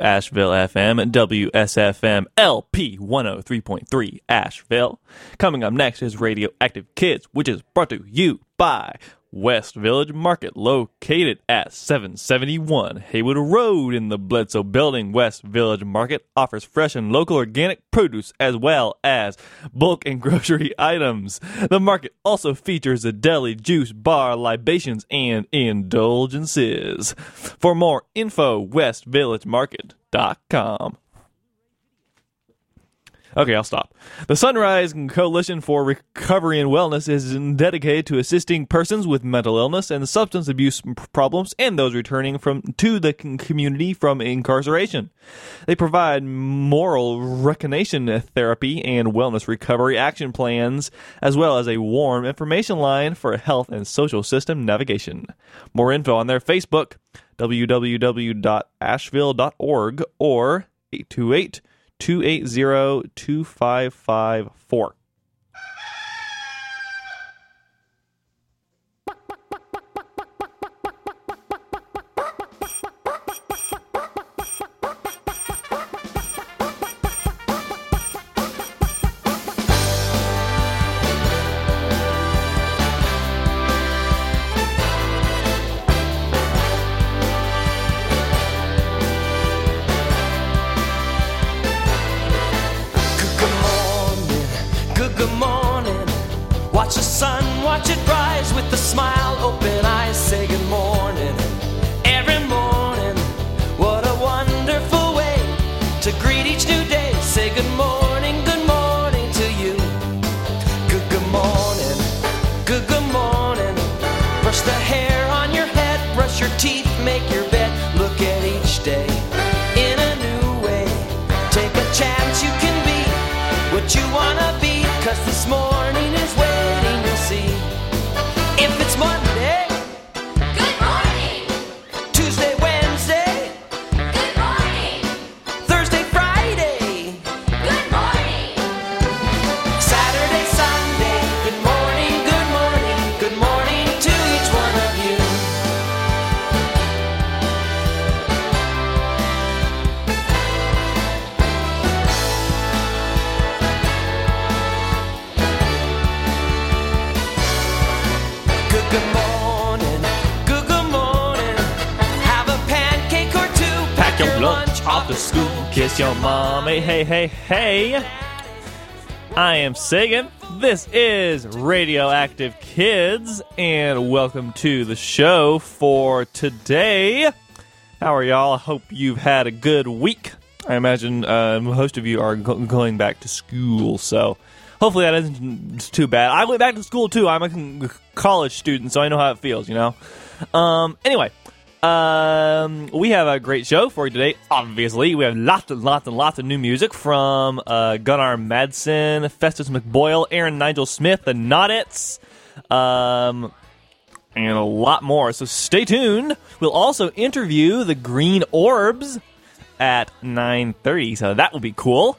Asheville FM, WSFM LP 103.3 Asheville. Coming up next is Radioactive Kids, which is brought to you by West Village Market, located at 771 Haywood Road in the Bledsoe Building. West Village Market offers fresh and local organic produce as well as bulk and grocery items. The market also features a deli, juice, bar, libations, and indulgences. For more info, westvillagemarket.com. Okay, I'll stop. The Sunrise Coalition for Recovery and Wellness is dedicated to assisting persons with mental illness and substance abuse problems and those returning from to the community from incarceration. They provide moral reconation therapy and wellness recovery action plans, as well as a warm information line for health and social system navigation. More info on their Facebook, www.asheville.org or 828 280 2554. Mommy. Hey, hey, hey. I am Sagan. This is Radioactive Kids, and welcome to the show for today. How are y'all? I hope you've had a good week. I imagine uh, most of you are go- going back to school, so hopefully that isn't too bad. I went back to school too. I'm a college student, so I know how it feels, you know? Um, anyway, um, we have a great show for you today. Obviously, we have lots and lots and lots of new music from uh, Gunnar Madsen, Festus McBoyle, Aaron Nigel Smith, the Not-Its, um, and a lot more. So stay tuned. We'll also interview the Green Orbs at 9:30, so that will be cool.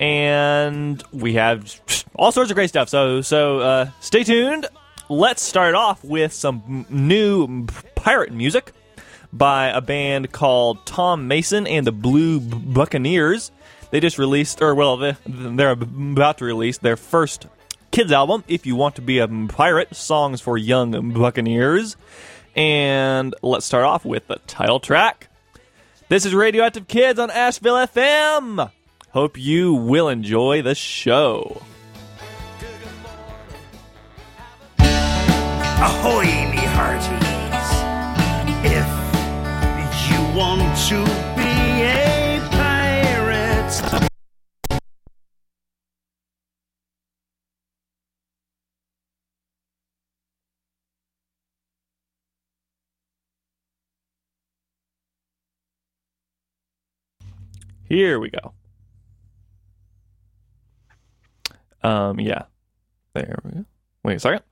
And we have all sorts of great stuff. So so uh, stay tuned. Let's start off with some new pirate music by a band called Tom Mason and the Blue Buccaneers. They just released, or well, they- they're about to release their first kids album. If you want to be a pirate, songs for young buccaneers. And let's start off with the title track. This is Radioactive Kids on Asheville FM. Hope you will enjoy the show. Ahoy, me hearties! Here we go. Um, yeah. There we go. Wait a second.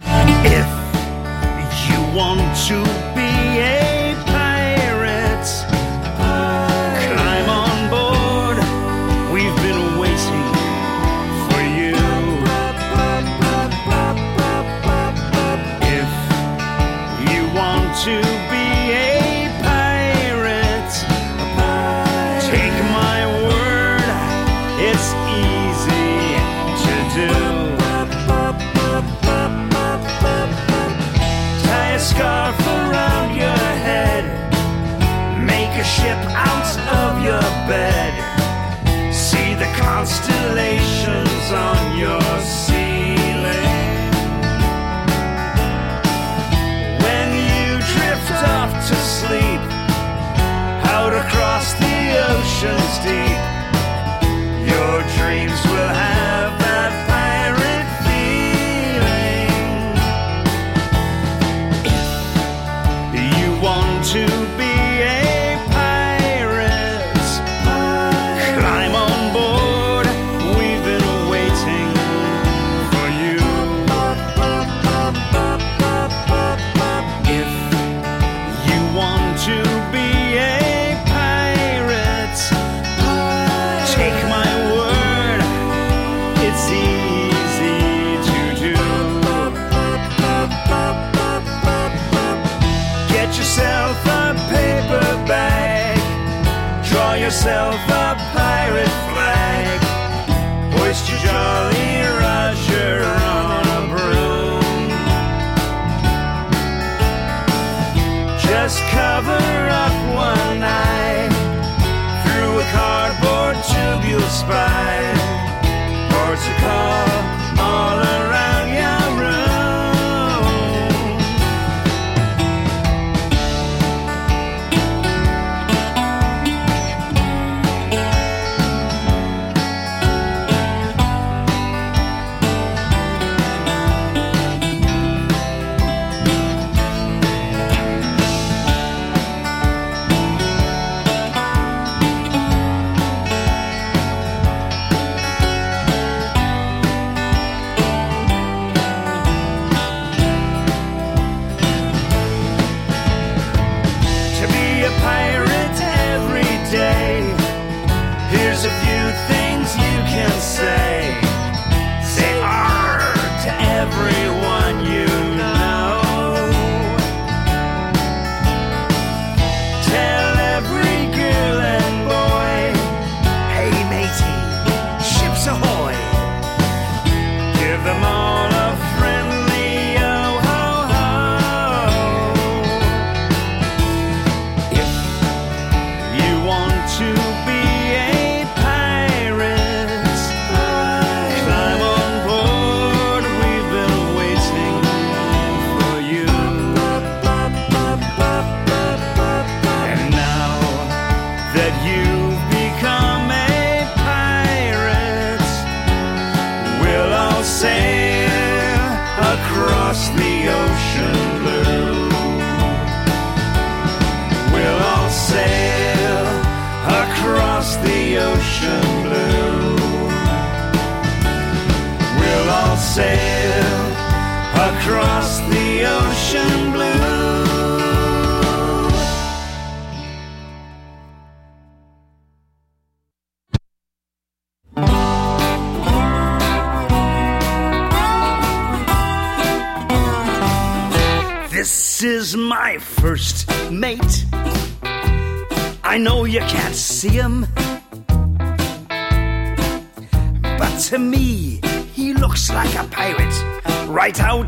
if you want to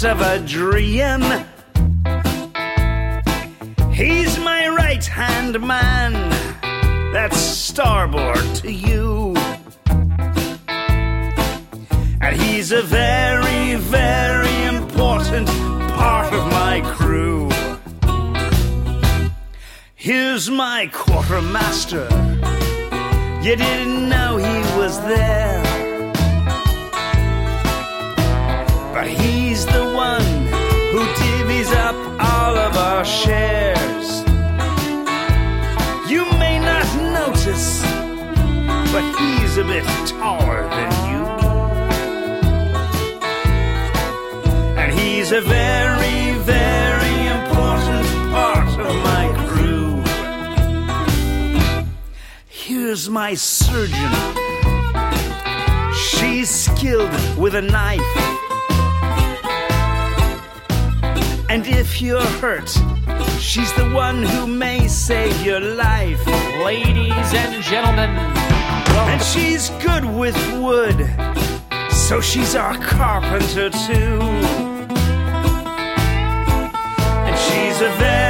out of a dream. He's my right hand man, that's starboard to you. And he's a very, very important part of my crew. Here's my quartermaster. You didn't know he was there. a very, very important part of my crew. Here's my surgeon. She's skilled with a knife. And if you're hurt, she's the one who may save your life. Ladies and gentlemen, and she's good with wood, so she's our carpenter too. Ze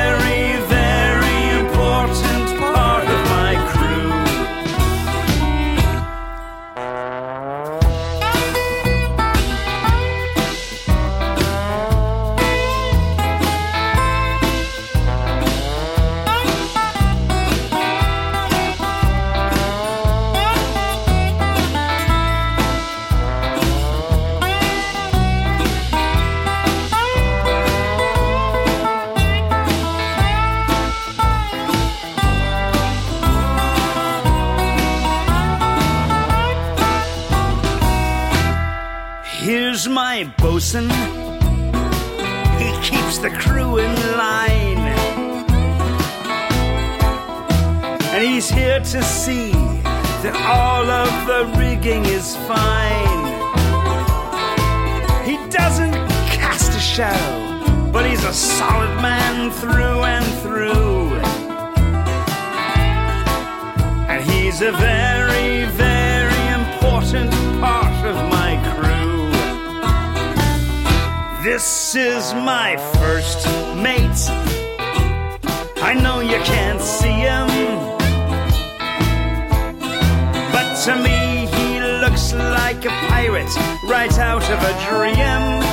a very, very important part of my crew. This is my first mate. I know you can't see him, but to me he looks like a pirate right out of a dream.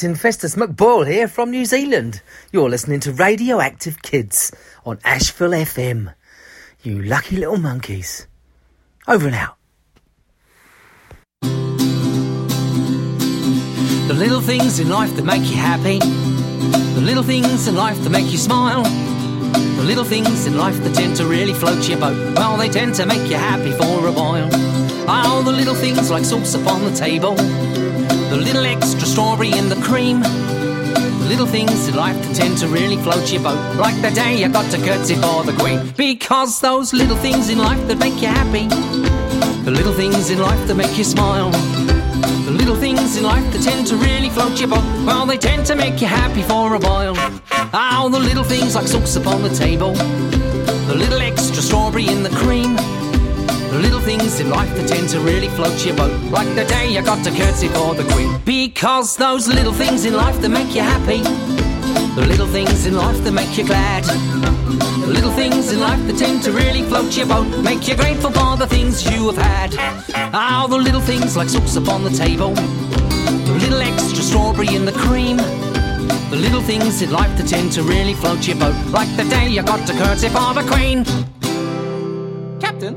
Captain Festus McBoyle here from New Zealand. You're listening to Radioactive Kids on Asheville FM. You lucky little monkeys. Over and out. the little things in life that make you happy, the little things in life that make you smile, the little things in life that tend to really float your boat. Well, they tend to make you happy for a while. Oh, the little things like sauce upon the table, the little extra strawberry in the cream. The little things in life that tend to really float your boat. Like the day you got to curtsy for the queen. Because those little things in life that make you happy. The little things in life that make you smile. The little things in life that tend to really float your boat. Well, they tend to make you happy for a while. Oh, the little things like sauce upon the table. The little extra strawberry in the cream. Little things in life that tend to really float your boat. Like the day you got to curtsy for the queen. Because those little things in life that make you happy. The little things in life that make you glad. The little things in life that tend to really float your boat. Make you grateful for the things you have had. Ah, the little things like soups upon the table. The little extra strawberry in the cream. The little things in life that tend to really float your boat. Like the day you got to curtsy for the queen. Captain,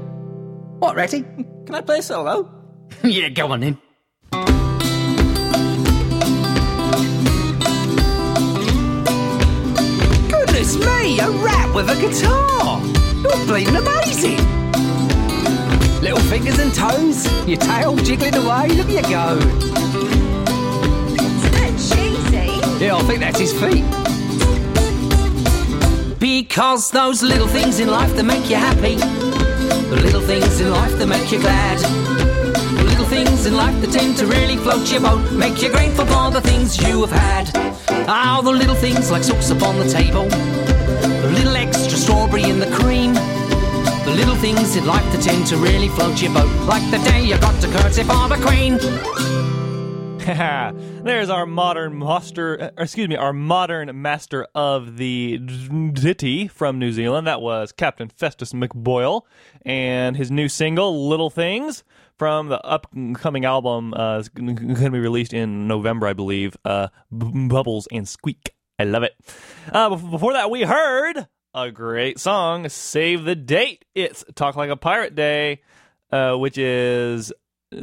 What, Ratty? can I play a solo? yeah, go on then. Goodness me, a rat with a guitar! You're bleeding amazing! Little fingers and toes, your tail jiggling away, look at you go. Isn't that cheesy? Yeah, I think that's his feet. Because those little things in life that make you happy. The little things in life that make you glad. The little things in life that tend to really float your boat. Make you grateful for the things you have had. Ah, the little things like soups upon the table. The little extra strawberry in the cream. The little things in life that tend to really float your boat. Like the day you got to curtsy for the queen. There's our modern master, uh, excuse me, our modern master of the ditty from New Zealand. That was Captain Festus McBoyle and his new single, Little Things, from the upcoming album. Uh, is going to be released in November, I believe. Uh, Bubbles and Squeak. I love it. Uh, before that, we heard a great song, Save the Date. It's Talk Like a Pirate Day, uh, which is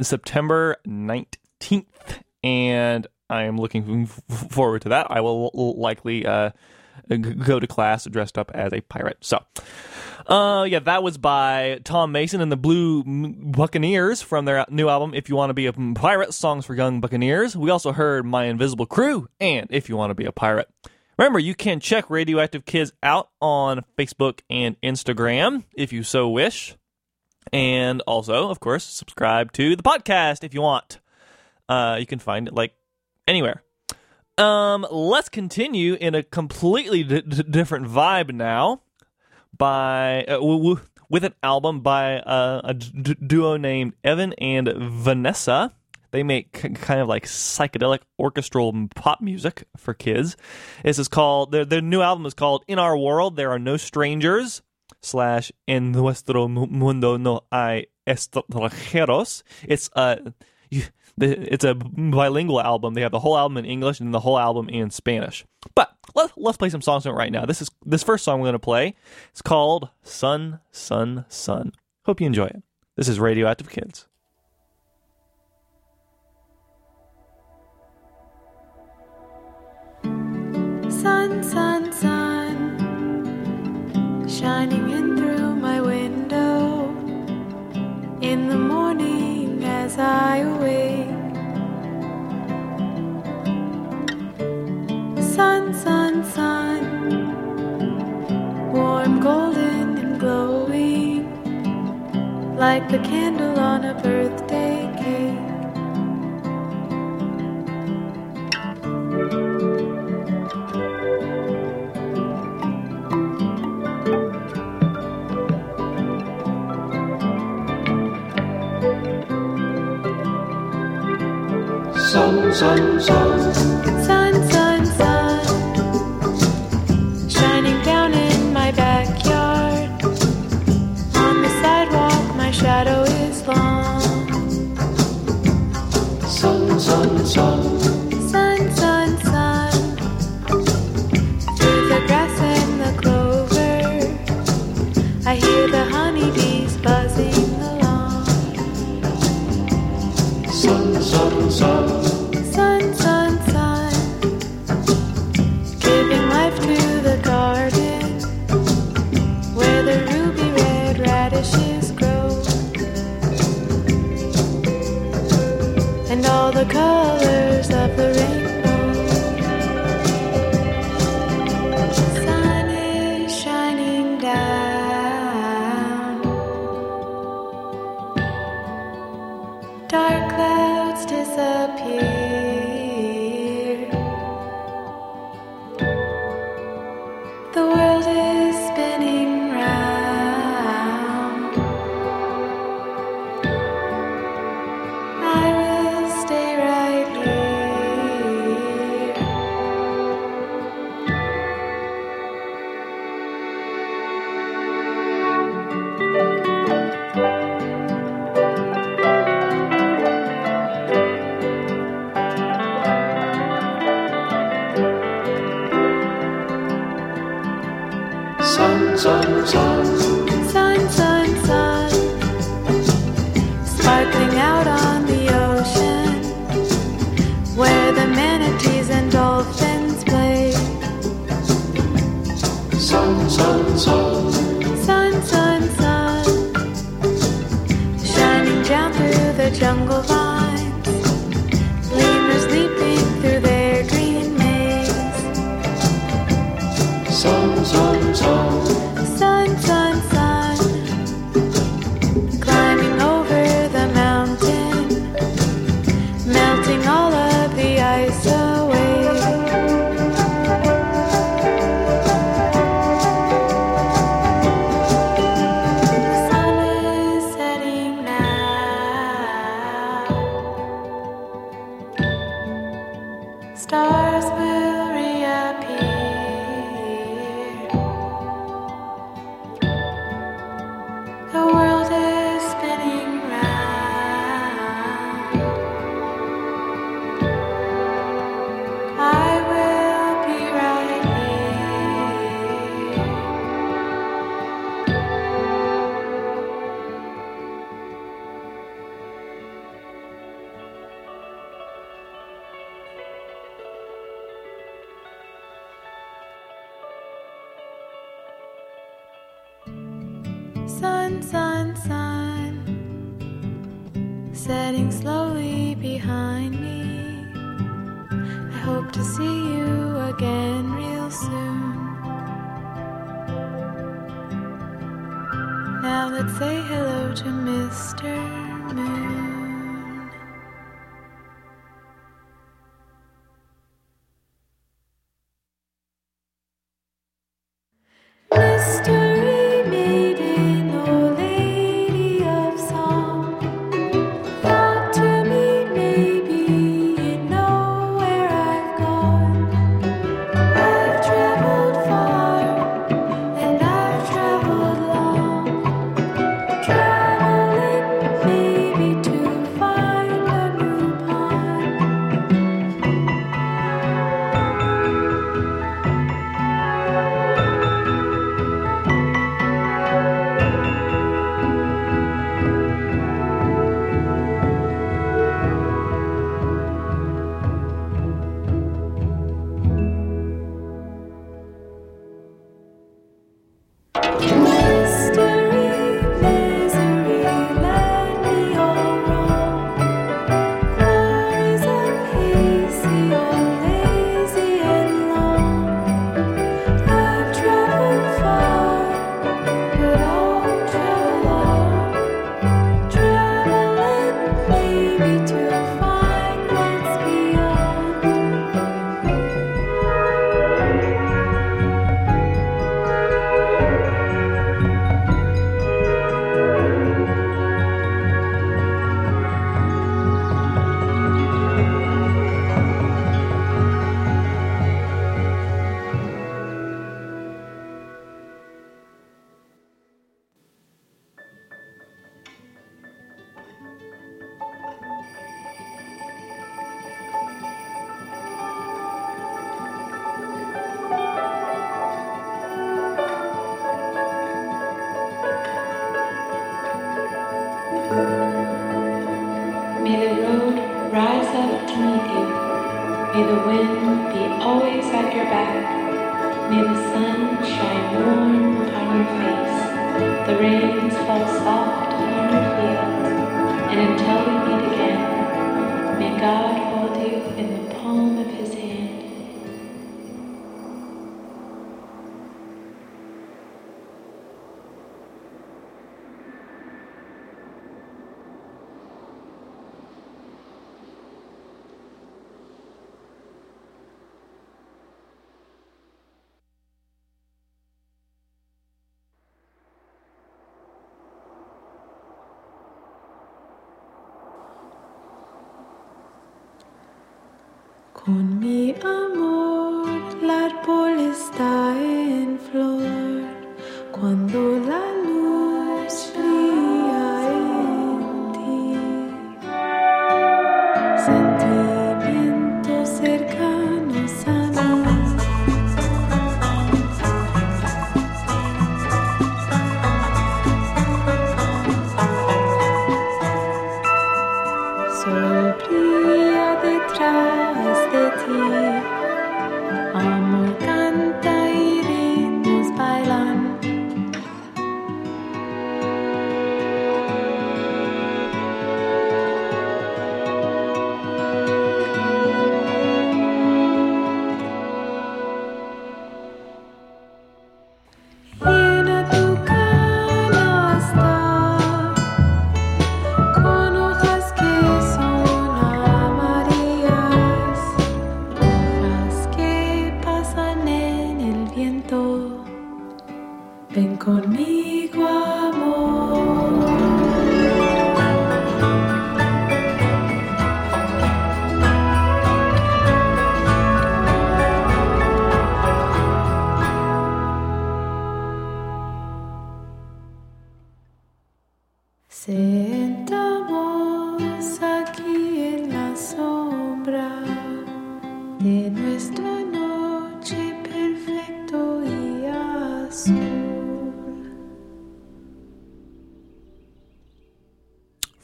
September 19th. And I am looking forward to that. I will likely uh, go to class dressed up as a pirate. So, uh, yeah, that was by Tom Mason and the Blue Buccaneers from their new album, If You Want to Be a Pirate Songs for Young Buccaneers. We also heard My Invisible Crew and If You Want to Be a Pirate. Remember, you can check Radioactive Kids out on Facebook and Instagram if you so wish. And also, of course, subscribe to the podcast if you want. Uh, you can find it like anywhere. Um, let's continue in a completely d- d- different vibe now by uh, w- w- with an album by uh, a d- duo named Evan and Vanessa. They make kind of like psychedelic orchestral pop music for kids. This is called their their new album is called In Our World There Are No Strangers slash En Nuestro Mundo No Hay Extranjeros. It's uh you, it's a bilingual album. They have the whole album in English and the whole album in Spanish. But let, let's play some songs from it right now. This is this first song we're going to play. It's called Sun, Sun, Sun. Hope you enjoy it. This is Radioactive Kids. Sun, sun, sun, shining in through setting slowly behind me. I hope to see you again real soon. Now let's say hello to Mr. Moon.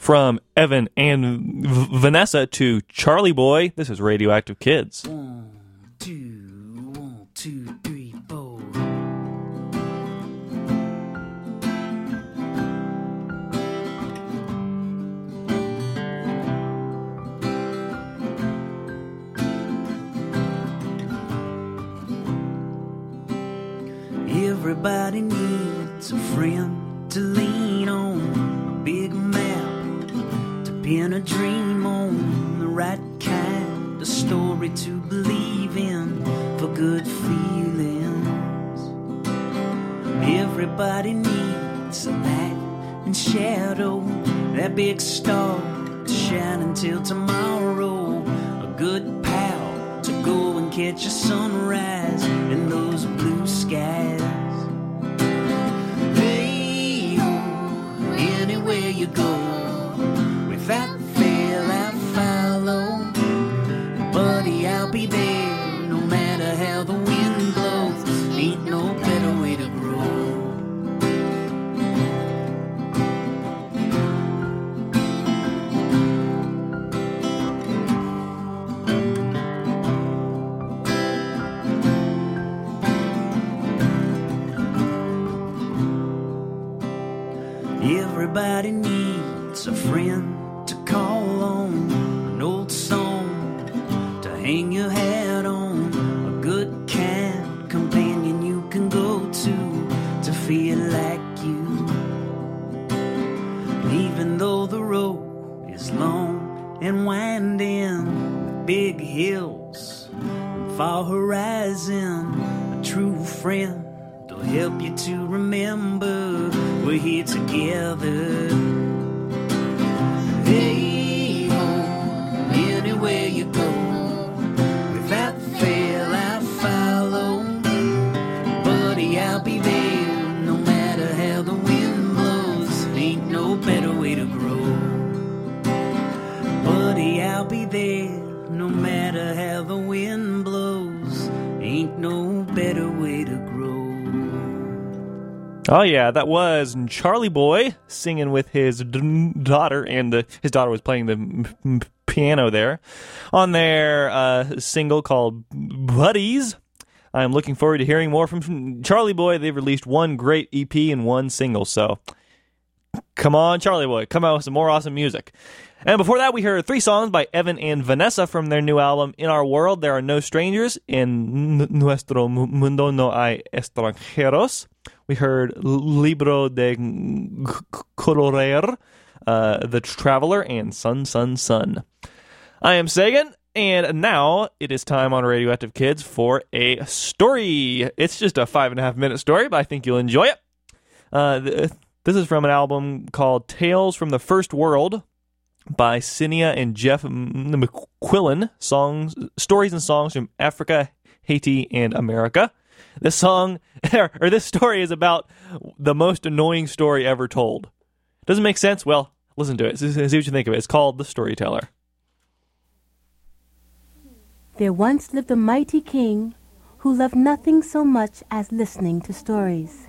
From Evan and v- Vanessa to Charley Boy, this is Radioactive Kids. One, two, one, two, three, four. Everybody needs a friend pin a dream on, the right kind of story to believe in for good feelings. Everybody needs a light and shadow, that big star to shine until tomorrow, a good pal to go and catch a sunrise in those blue skies. Everybody needs a friend to call on, an old song to hang your hat on, a good kind companion you can go to to feel like you. Even though the road is long and winding, with big hills and far horizon, a true friend will help you to remember we're here together. Hey, oh, anywhere you go, without fail I follow. Buddy, I'll be there, no matter how the wind blows. Ain't no better way to grow. Buddy, I'll be there, Oh yeah, that was Charley Boy singing with his daughter, and the, his daughter was playing the piano there on their uh, single called "Buddies." I'm looking forward to hearing more from Charley Boy. They've released one great EP and one single, so come on, Charley Boy, come out with some more awesome music. And before that, we heard three songs by Evan and Vanessa from their new album, In Our World, There Are No Strangers. In Nuestro Mundo No Hay Extranjeros. We heard Libro de c- Colorear, uh, The Traveler, and Sun, Sun, Sun. I am Sagan, and now it is time on Radio Active Kids for a story. It's just a five and a half minute story, but I think you'll enjoy it. Uh, th- this is from an album called Tales from the First World by Cinia and Jeff McQuillan. Songs, stories and songs from Africa, Haiti, and America. This song or this story is about the most annoying story ever told. Doesn't make sense? Well, listen to it. See what you think of it. It's called The Storyteller. There once lived a mighty king who loved nothing so much as listening to stories.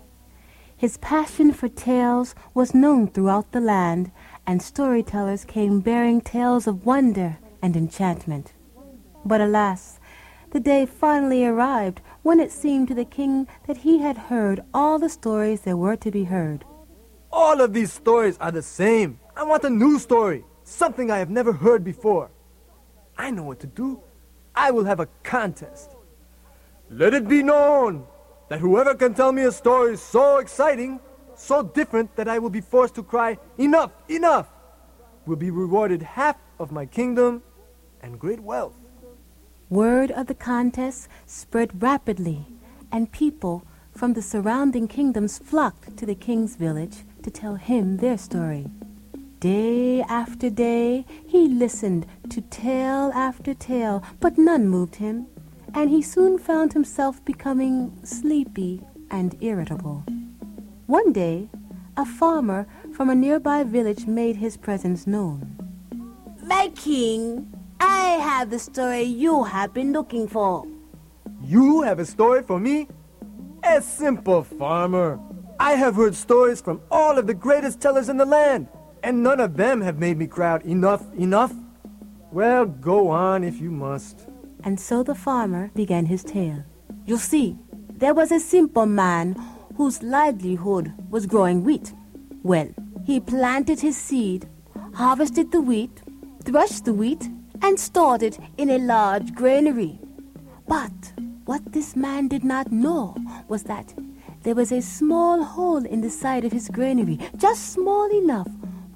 His passion for tales was known throughout the land, and storytellers came bearing tales of wonder and enchantment. But alas, the day finally arrived when it seemed to the king that he had heard all the stories there were to be heard. All of these stories are the same. I want a new story, something I have never heard before. I know what to do. I will have a contest. Let it be known that whoever can tell me a story so exciting, so different that I will be forced to cry, Enough, enough, will be rewarded half of my kingdom and great wealth. Word of the contest spread rapidly, and people from the surrounding kingdoms flocked to the king's village to tell him their story. Day after day he listened to tale after tale, but none moved him, and he soon found himself becoming sleepy and irritable. One day, a farmer from a nearby village made his presence known. My king, I have the story you have been looking for. You have a story for me? A simple farmer. I have heard stories from all of the greatest tellers in the land, and none of them have made me crowd enough, enough. Well, go on if you must. And so the farmer began his tale. You see, there was a simple man whose livelihood was growing wheat. Well, he planted his seed, harvested the wheat, threshed the wheat, and stored it in a large granary. But what this man did not know was that there was a small hole in the side of his granary, just small enough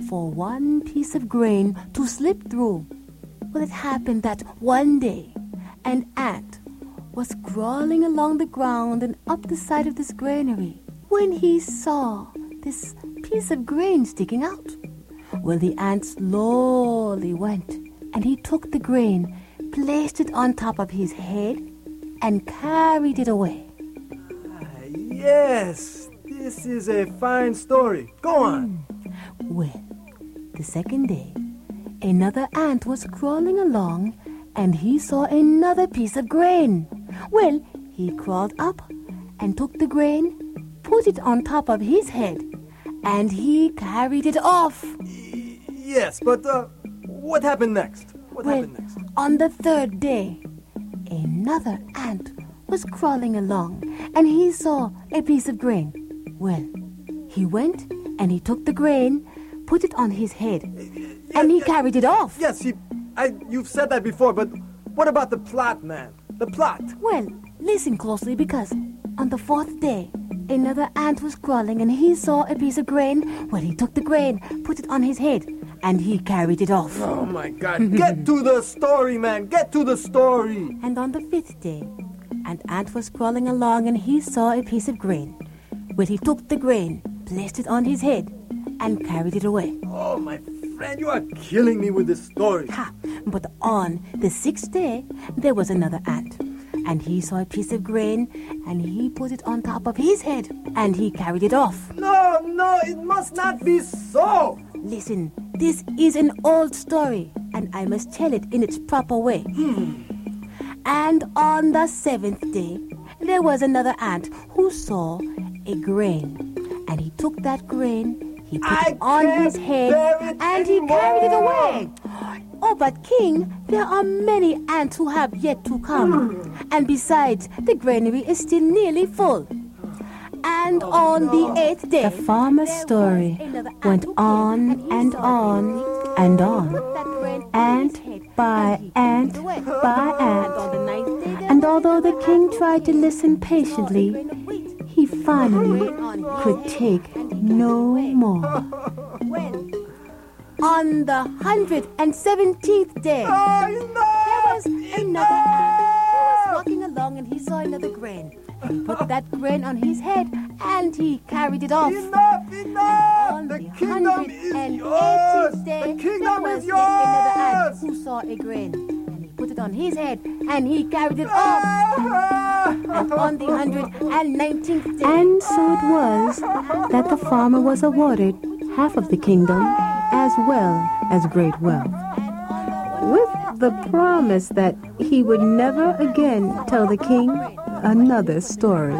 for one piece of grain to slip through. Well, it happened that one day an ant was crawling along the ground and up the side of this granary when he saw this piece of grain sticking out. Well, the ant slowly went and he took the grain, placed it on top of his head, and carried it away. Ah, yes, this is a fine story. Go on. Hmm. Well, the second day, another ant was crawling along and he saw another piece of grain. Well, he crawled up and took the grain, put it on top of his head, and he carried it off. Yes, but uh, what happened next? What well, happened next? on the third day, another ant was crawling along and he saw a piece of grain. Well, he went and he took the grain, put it on his head, and he carried it off. Yes, he, I, you've said that before, but what about the plot, man? The plot. Well, listen closely because on the fourth day, another ant was crawling and he saw a piece of grain. Well, he took the grain, put it on his head, and he carried it off. Oh my god. Get to the story, man. Get to the story. And on the fifth day, an ant was crawling along and he saw a piece of grain. Well, he took the grain, placed it on his head, and carried it away. Oh, my friend, you are killing me with this story. Ha! But on the sixth day, there was another ant. And he saw a piece of grain, and he put it on top of his head, and he carried it off. No, no, it must not be so. Listen, this is an old story, and I must tell it in its proper way. Hmm. And on the seventh day, there was another ant who saw a grain. And he took that grain, he put it on his head, and he carried it away. Oh, but King, there are many ants who have yet to come. And besides, the granary is still nearly full. And on the eighth day, The farmer's story went on and on and on, ant by ant by ant. And although the king tried to listen patiently, he finally could take no more. When? On the hundred and seventeenth day, oh, there was another ant who was walking along and he saw another grain. He put that grain on his head and he carried it off. Enough, enough! On The the kingdom is yours! day, The kingdom there is was yet another ant who saw a grain. And put it on his head and he carried it off. Ah! On the 119th day, And so it was that the farmer was awarded half of the kingdom as well as great wealth, with the promise that he would never again tell the king another story.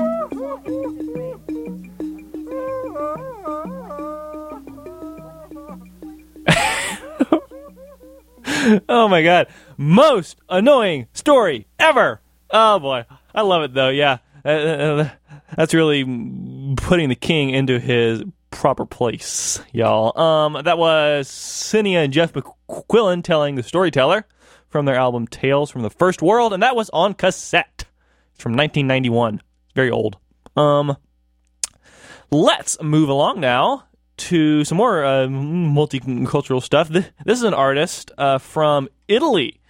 and he oh my god. Most annoying story ever. Oh boy. I love it though. Yeah. Uh, uh, that's really putting the king into his proper place, y'all. Um, that was Cinia and Jeff McQuillan telling the storyteller from their album Tales from the First World, and that was on cassette. It's from 1991. Very old. Um, let's move along now to some more uh, multicultural stuff. This, is an artist uh, from Italy.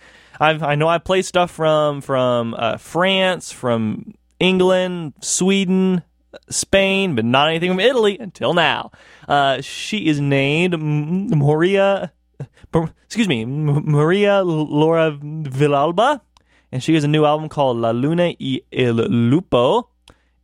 I've, I know I play stuff from from uh, France, from England, Sweden, Spain, but not anything from Italy until now. Uh, she is named Maria, excuse me, Maria Laura Villalba, and she has a new album called La Luna y el Lupo.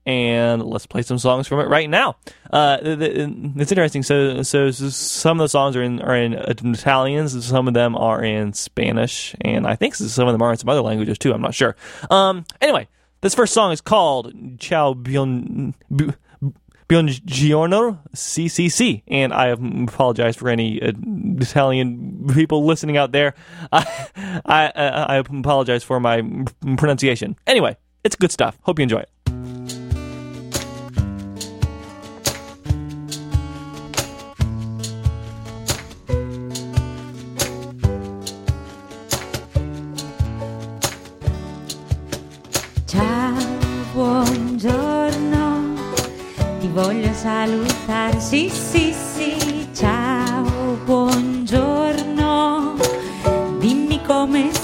And let's play some songs from it right now. Uh, it's interesting. So, so, so some of the songs are in are in Italian, some of them are in Spanish, and I think some of them are in some other languages too. I'm not sure. Um, anyway, this first song is called Ciao Buon, Bu- Buongiorno CCC, and I apologize for any uh, Italian people listening out there. I, I, I apologize for my pronunciation. Anyway, it's good stuff. Hope you enjoy it. Voglio salutare, sì, sì, sì, ciao, buongiorno, dimmi come stai,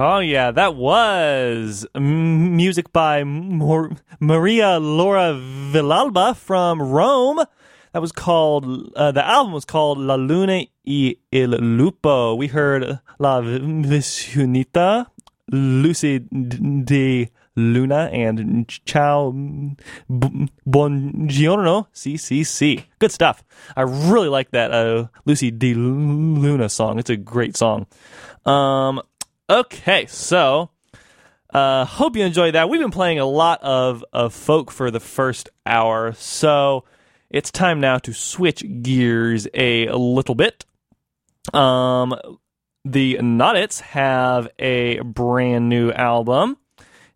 Oh yeah, that was music by Mor- Maria Laura Villalba from Rome. That was called. Uh, the album was called La Luna y il Lupo. We heard La Visunita, Lucy de Luna, and Ciao Buongiorno CCC. Good stuff. I really like that uh, Lucy de Luna song. It's a great song. Um, okay, so uh, hope you enjoyed that. We've been playing a lot of, of folk for the first hour, so it's time now to switch gears a little bit. Um, the Not-Its have a brand new album,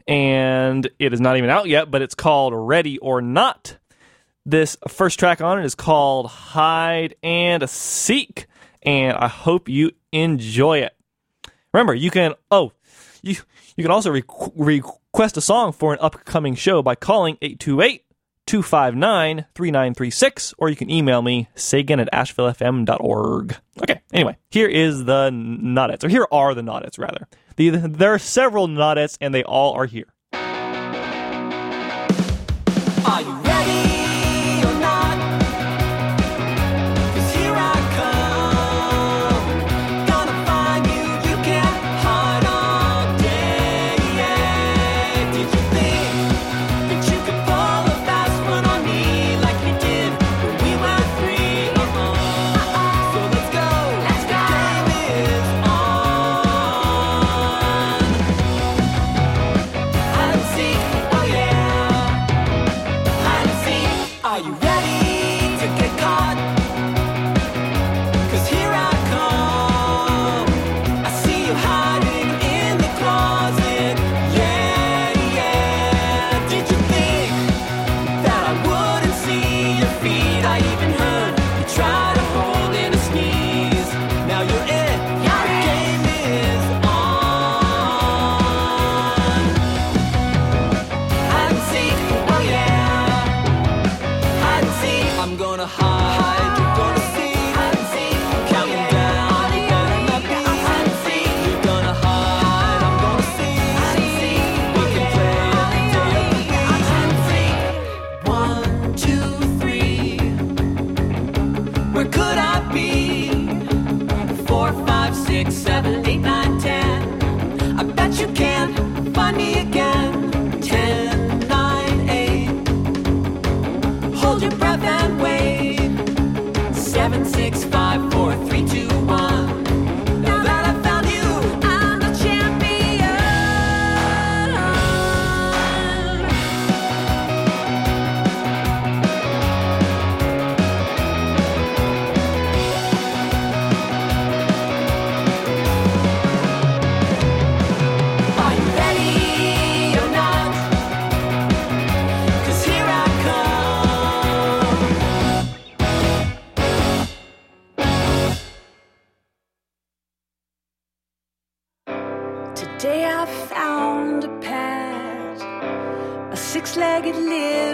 and it is not even out yet, but it's called Ready or Not. This first track on it is called Hide and Seek, and I hope you enjoy it. Remember, you can oh, you you can also requ- request a song for an upcoming show by calling 828 259 3936, or you can email me, sagan at ashevillefm.org. Okay, anyway, here is the Not-Its, or here are the Not-Its, rather. The, there are several Not-Its, and they all are here. Are legged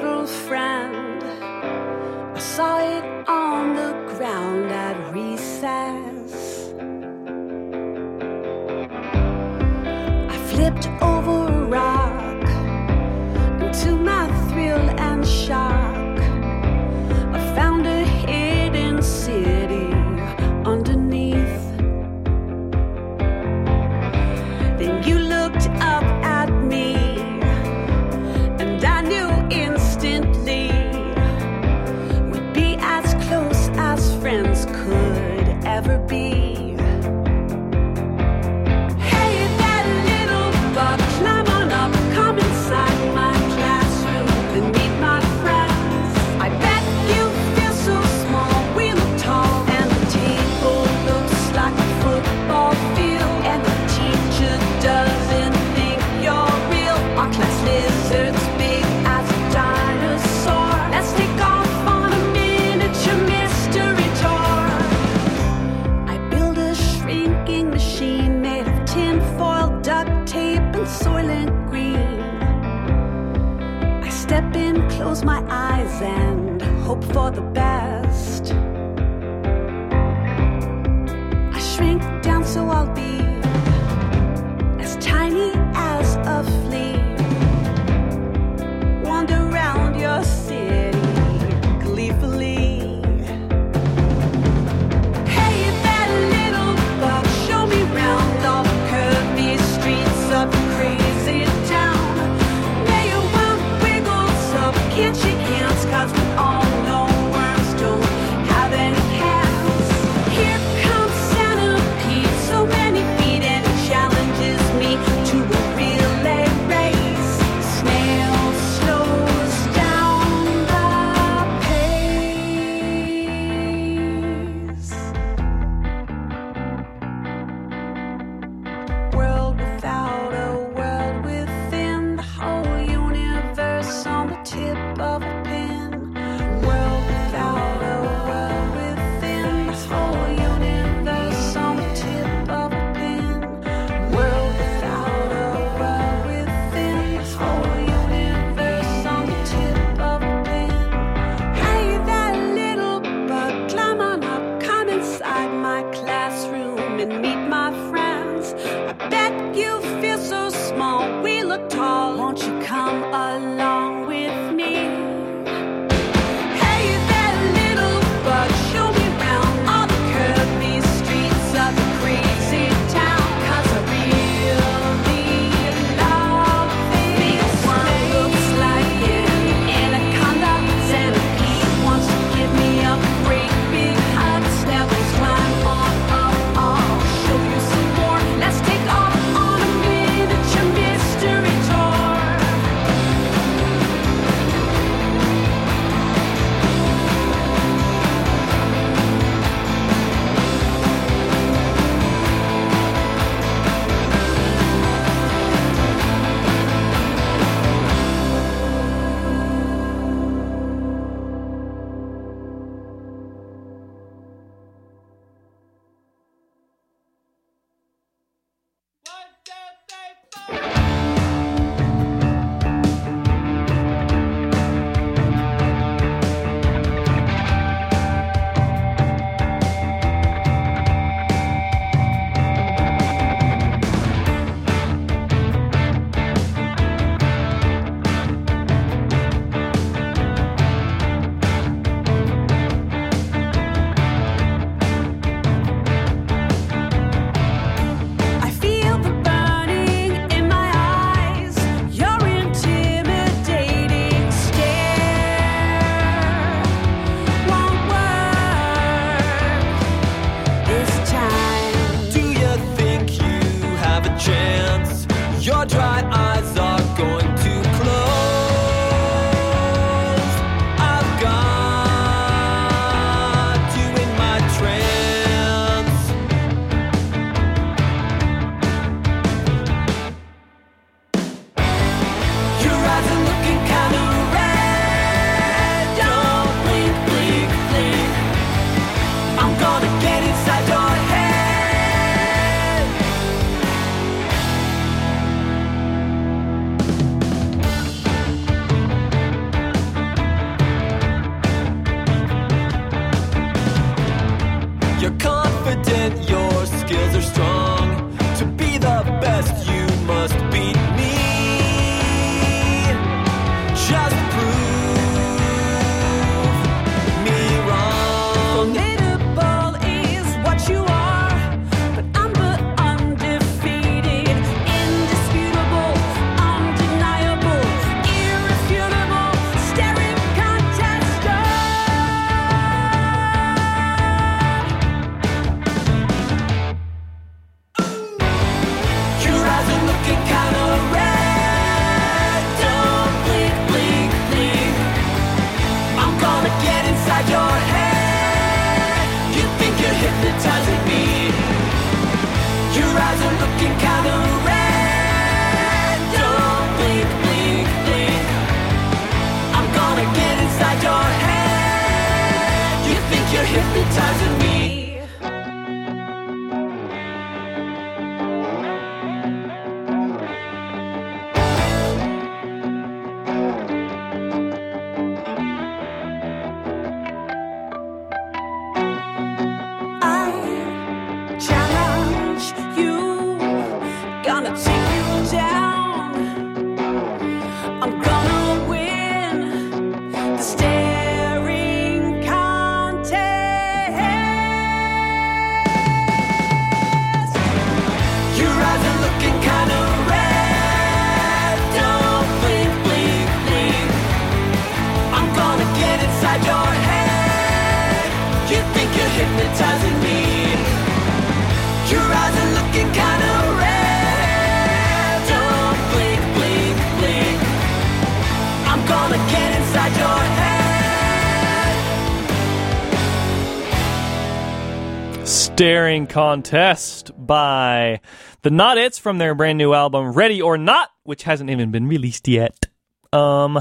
Staring Contest by the Not-Its from their brand new album Ready or Not, which hasn't even been released yet. Um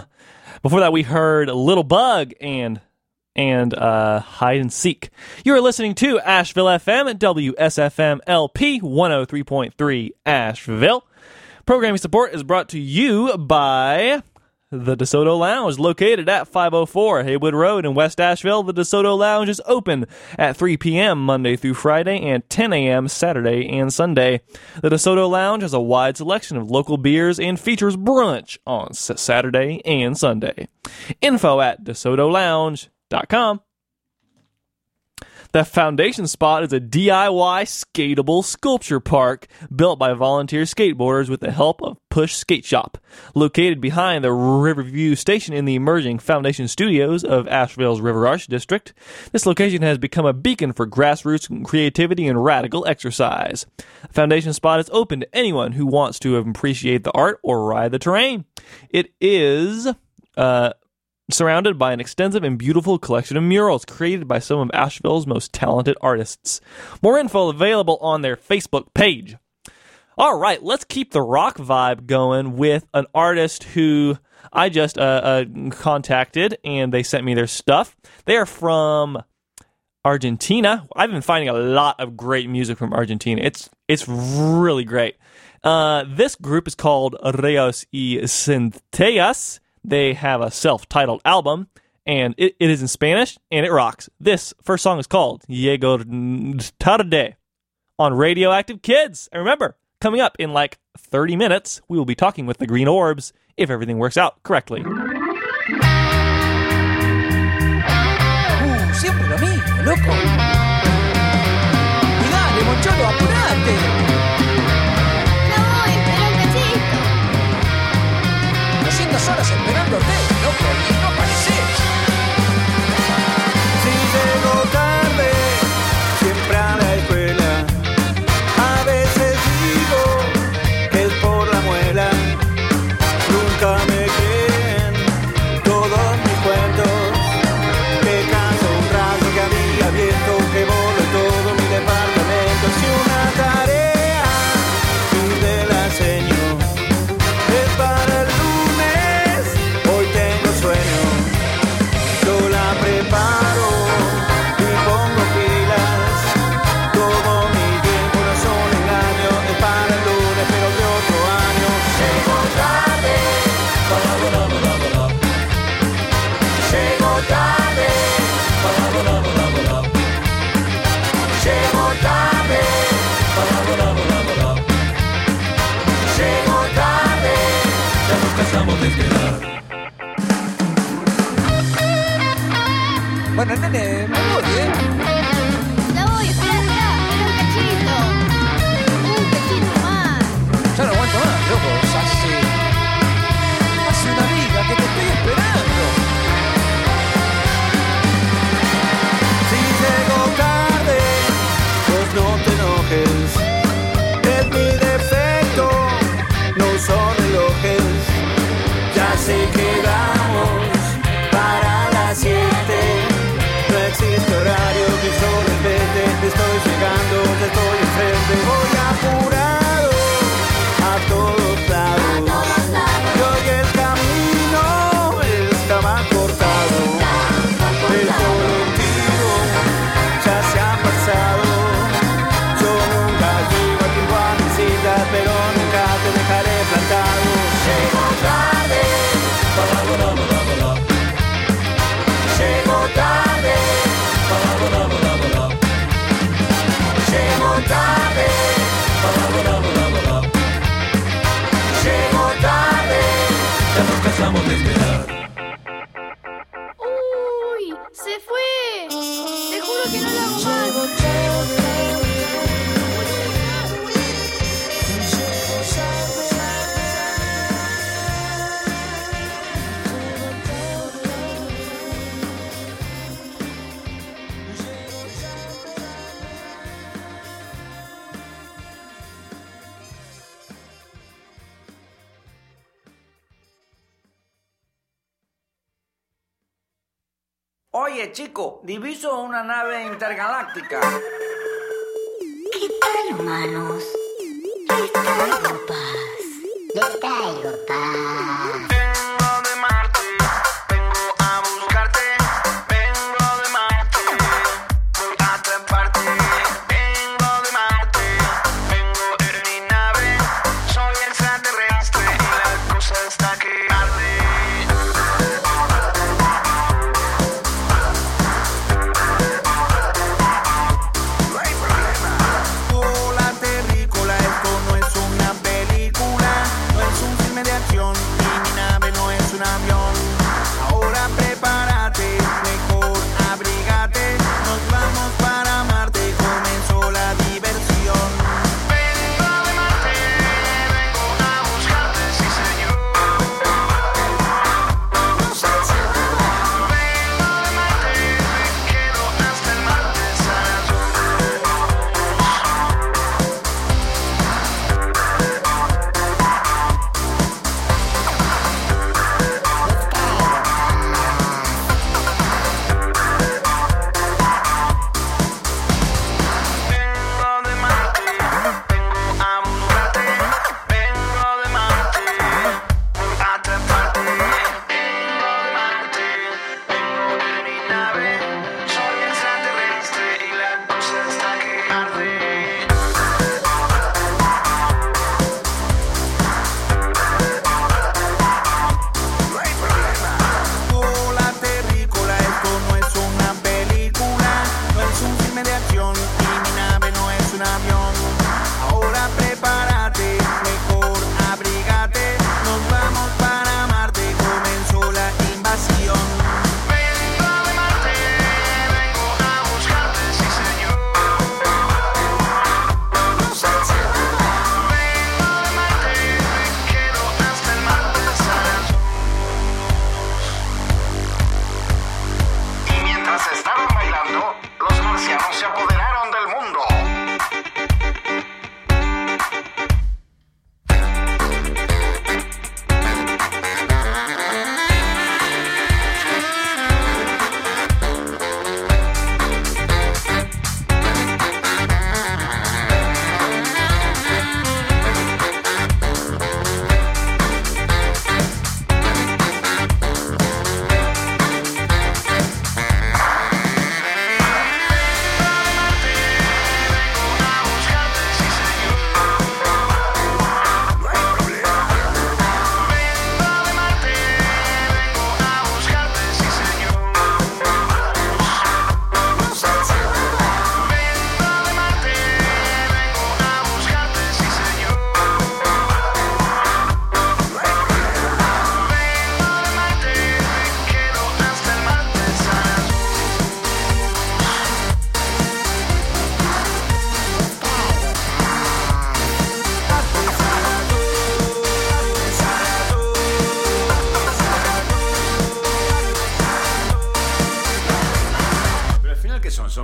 before that we heard Little Bug and and uh, Hide and Seek. You are listening to Asheville FM at WSFM LP 103.3 Asheville. Programming support is brought to you by the DeSoto Lounge, located at 504 Haywood Road in West Asheville. The DeSoto Lounge is open at 3 p.m. Monday through Friday and 10 a.m. Saturday and Sunday. The DeSoto Lounge has a wide selection of local beers and features brunch on Saturday and Sunday. Info at DeSotoLounge.com. The foundation spot is a DIY skatable sculpture park built by volunteer skateboarders with the help of Push Skate Shop. Located behind the Riverview Station in the emerging Foundation Studios of Asheville's River Arts District, this location has become a beacon for grassroots creativity and radical exercise. The foundation spot is open to anyone who wants to appreciate the art or ride the terrain. It is uh, surrounded by an extensive and beautiful collection of murals created by some of Asheville's most talented artists. More info available on their Facebook page. All right, let's keep the rock vibe going with an artist who I just uh, uh, contacted and they sent me their stuff. They are from Argentina. I've been finding a lot of great music from Argentina. It's it's really great. Uh, this group is called Rayos y Centellas. They have a self-titled album, and it, it is in Spanish, and it rocks. This first song is called Llego Tarde on Radio Active Kids. And remember, coming up in like 30 minutes, we will be talking with the Green Orbs if everything works out correctly. Uh, Bueno, nene, me Oye, chico, diviso una nave intergaláctica. ¿Qué tal, humanos? Les traigo paz. Les traigo paz.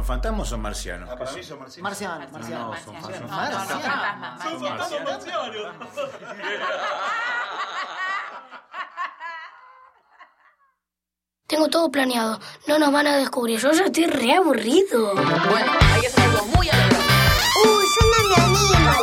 ¿Son fantasmas o son marcianos? Ah, para mí son marcianos. Marcianos, marcianos. No, no, son fantasmas. Son fantasmas. Son fantasmas marcianos. Tengo todo planeado. No nos van a descubrir. Yo ya estoy re aburrido. Bueno, hay que hacer algo muy alegre. Uy, yo no me animo.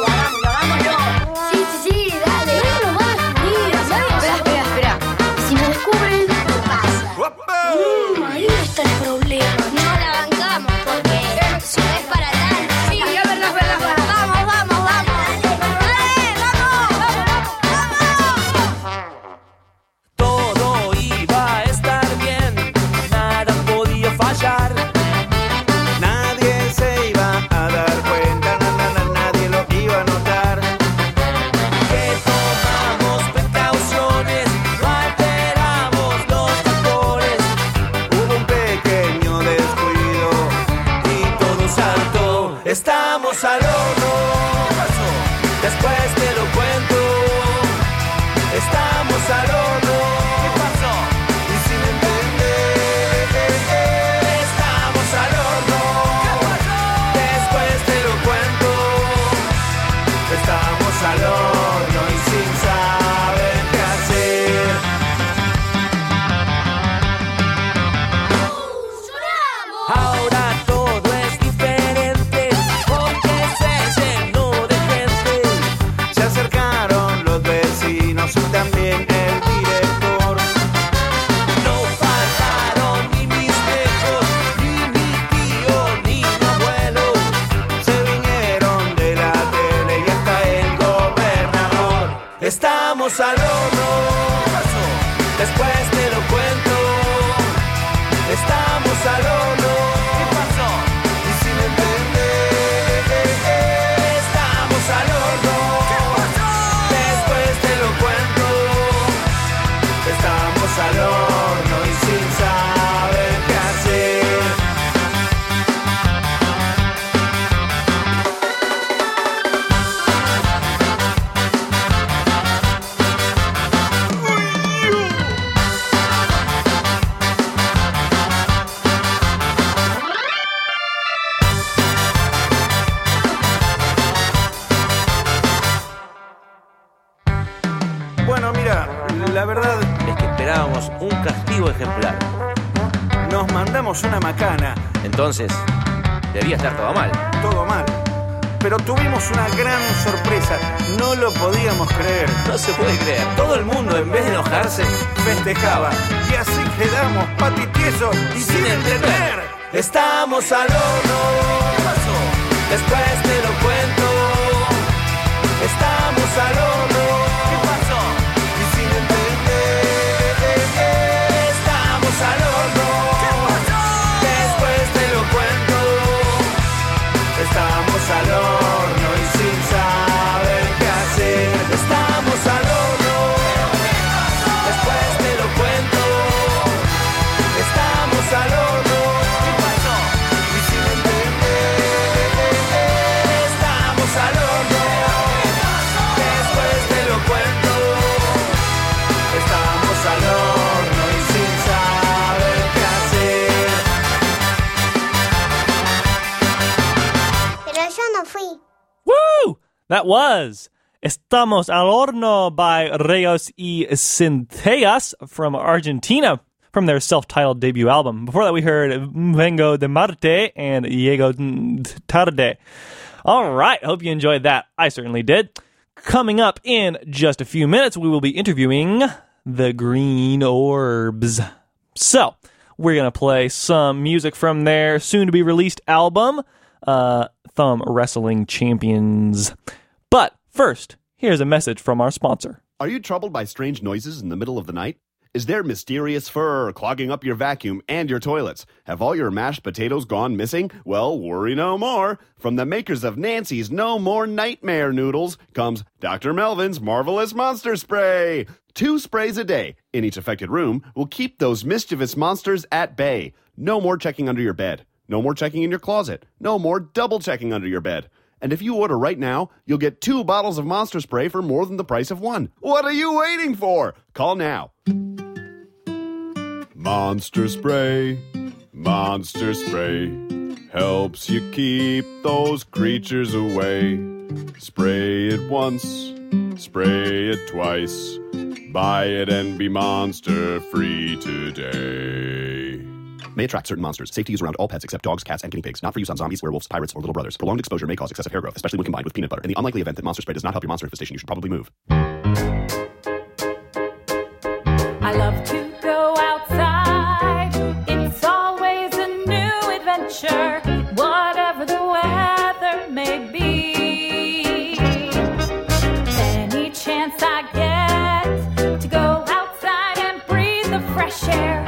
Una gran sorpresa, no lo podíamos creer. No se puede creer. Todo el mundo, en vez de enojarse, Festejaba y así quedamos patitiesos y sin entender. Estamos al horno. ¿Qué pasó? Después te lo cuento. Estamos al horno. That was Estamos al Horno by Rayos y Centellas from Argentina from their self titled debut album. Before that, we heard Vengo de Marte and Llego Tarde. All right, hope you enjoyed that. I certainly did. Coming up in just a few minutes, we will be interviewing the Green Orbs. So, we're going to play some music from their soon to be released album, uh, Thumb Wrestling Champions. But first, here's a message from our sponsor. Are you troubled by strange noises in the middle of the night? Is there mysterious fur clogging up your vacuum and your toilets? Have all your mashed potatoes gone missing? Well, worry no more. From the makers of Nancy's No More Nightmare Noodles comes Dr. Melvin's Marvelous Monster Spray. Two sprays a day in each affected room will keep those mischievous monsters at bay. No more checking under your bed. No more checking in your closet. No more double checking under your bed. And if you order right now, you'll get two bottles of Monster Spray for more than the price of one. What are you waiting for? Call now. Monster Spray, Monster Spray helps you keep those creatures away. Spray it once, spray it twice. Buy it and be monster free today. May attract certain monsters. Safe to use around all pets except dogs, cats, and guinea pigs. Not for use on zombies, werewolves, pirates, or little brothers. Prolonged exposure may cause excessive hair growth, especially when combined with peanut butter. In the unlikely event that monster spray does not help your monster infestation, you should probably move. I love to go outside. It's always a new adventure, whatever the weather may be. Any chance I get to go outside and breathe the fresh air,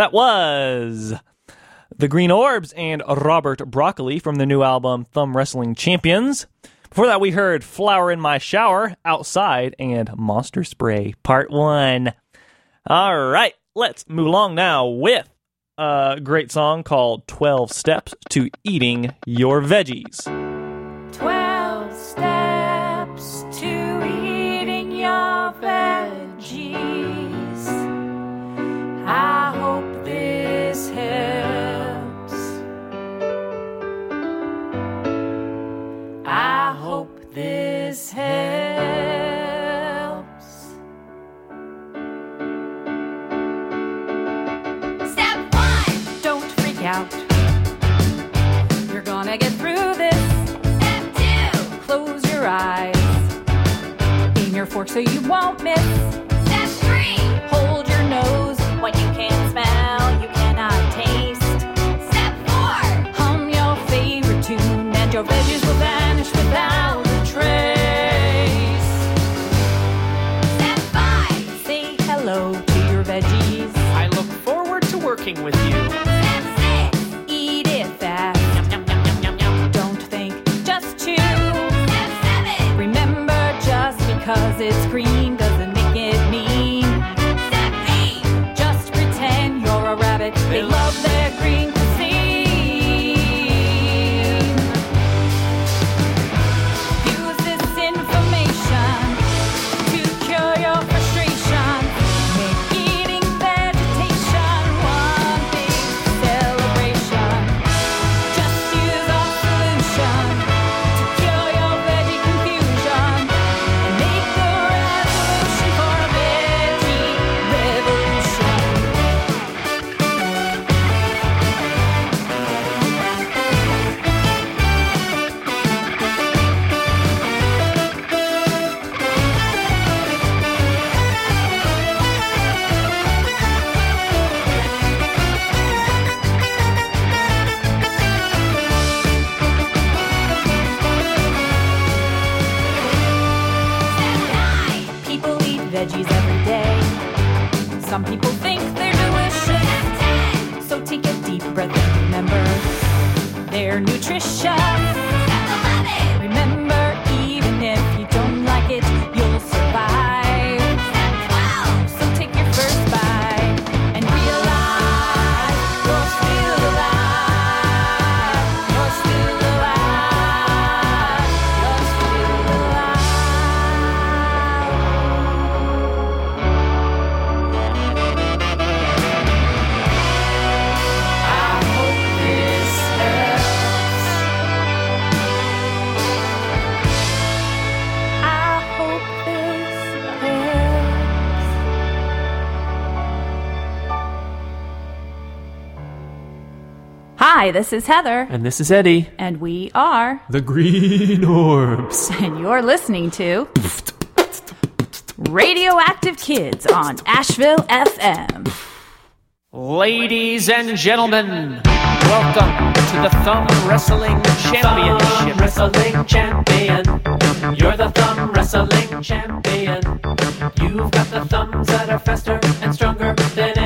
That was The Green Orbs and Robert Broccoli from the new album Thumb Wrestling Champions. Before that, we heard Flower in My Shower, Outside, and Monster Spray, Part 1. All right, let's move along now with a great song called 12 Steps to Eating Your Veggies. 12 Steps to Eating Your Veggies. I- your eyes. Aim your fork so you won't miss. Step three. Hold your nose. What you can't smell, you cannot taste. Step four. Hum your favorite tune, and your veggies will vanish without a trace. Step five. Say hello to your veggies. I look forward to working with you. Hi, this is Heather. And this is Eddie. And we are. The Green Orbs. And you're listening to. Radio Active Kids on Asheville FM. Ladies and gentlemen, welcome to the Thumb Wrestling Championship. Thumb Wrestling Champion. You're the Thumb Wrestling Champion. You've got the thumbs that are faster and stronger than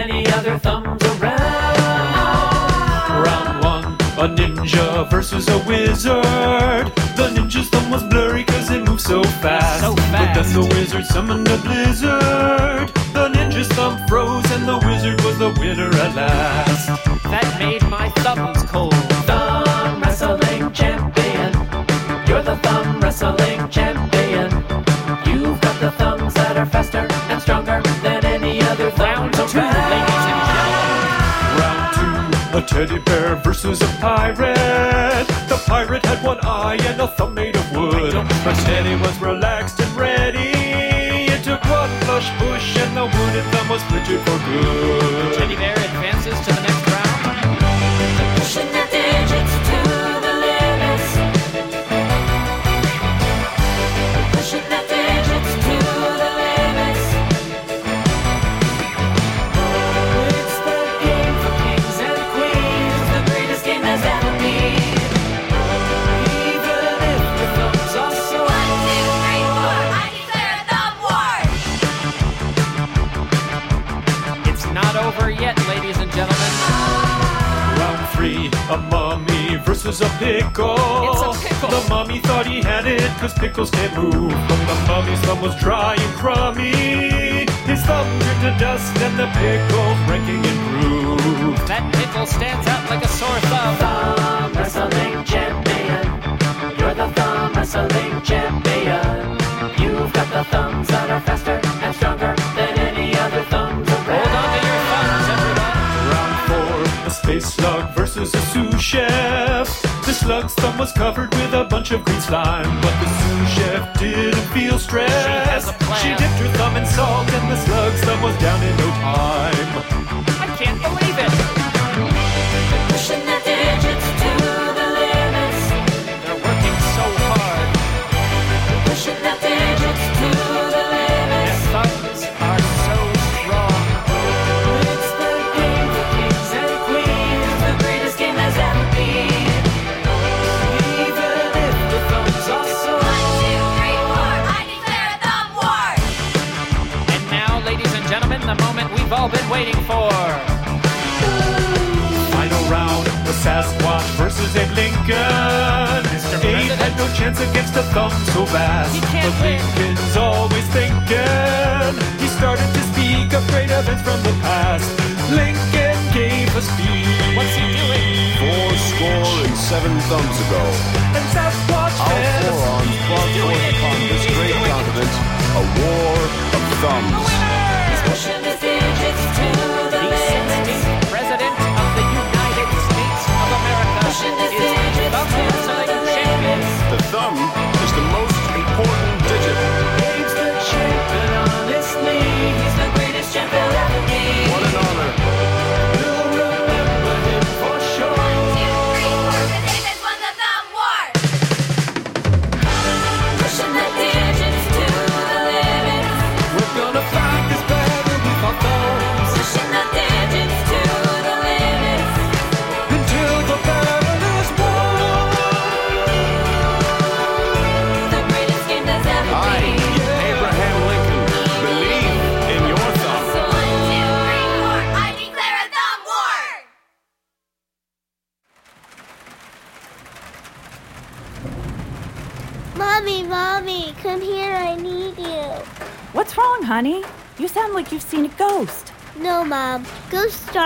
ninja versus a wizard. The ninja's thumb was blurry cause it moved so fast. So But then the wizard summoned a blizzard. The ninja's thumb froze and the wizard was the winner at last. That made my thumbs cold. Thumb Wrestling Champion. You're the Thumb Wrestling Champion. You've got the thumbs that are faster and stronger than any other thumbs around. Round two, a teddy bear versus a pirate. The pirate had one eye and a thumb made of wood. But Teddy was relaxed and ready. It took one lush push and the wooden thumb was splintered for good. Teddy Bear advances to the next a mummy versus a pickle. It's a pickle. The mummy thought he had it, cause pickles can't move. But the mummy's thumb was dry and crummy. His thumb turned to dust and the pickle breaking and grooved. That pickle stands out like a sore thumb. Thumb Wrestling Champion. You're the Thumb Wrestling Champion. You've got the thumbs that are faster sous chef. The slug's thumb was covered with a bunch of green slime, but the sous chef didn't feel stressed. She has a plan. She dipped her thumb in salt, and the slug's thumb was down in no time. I can't believe it.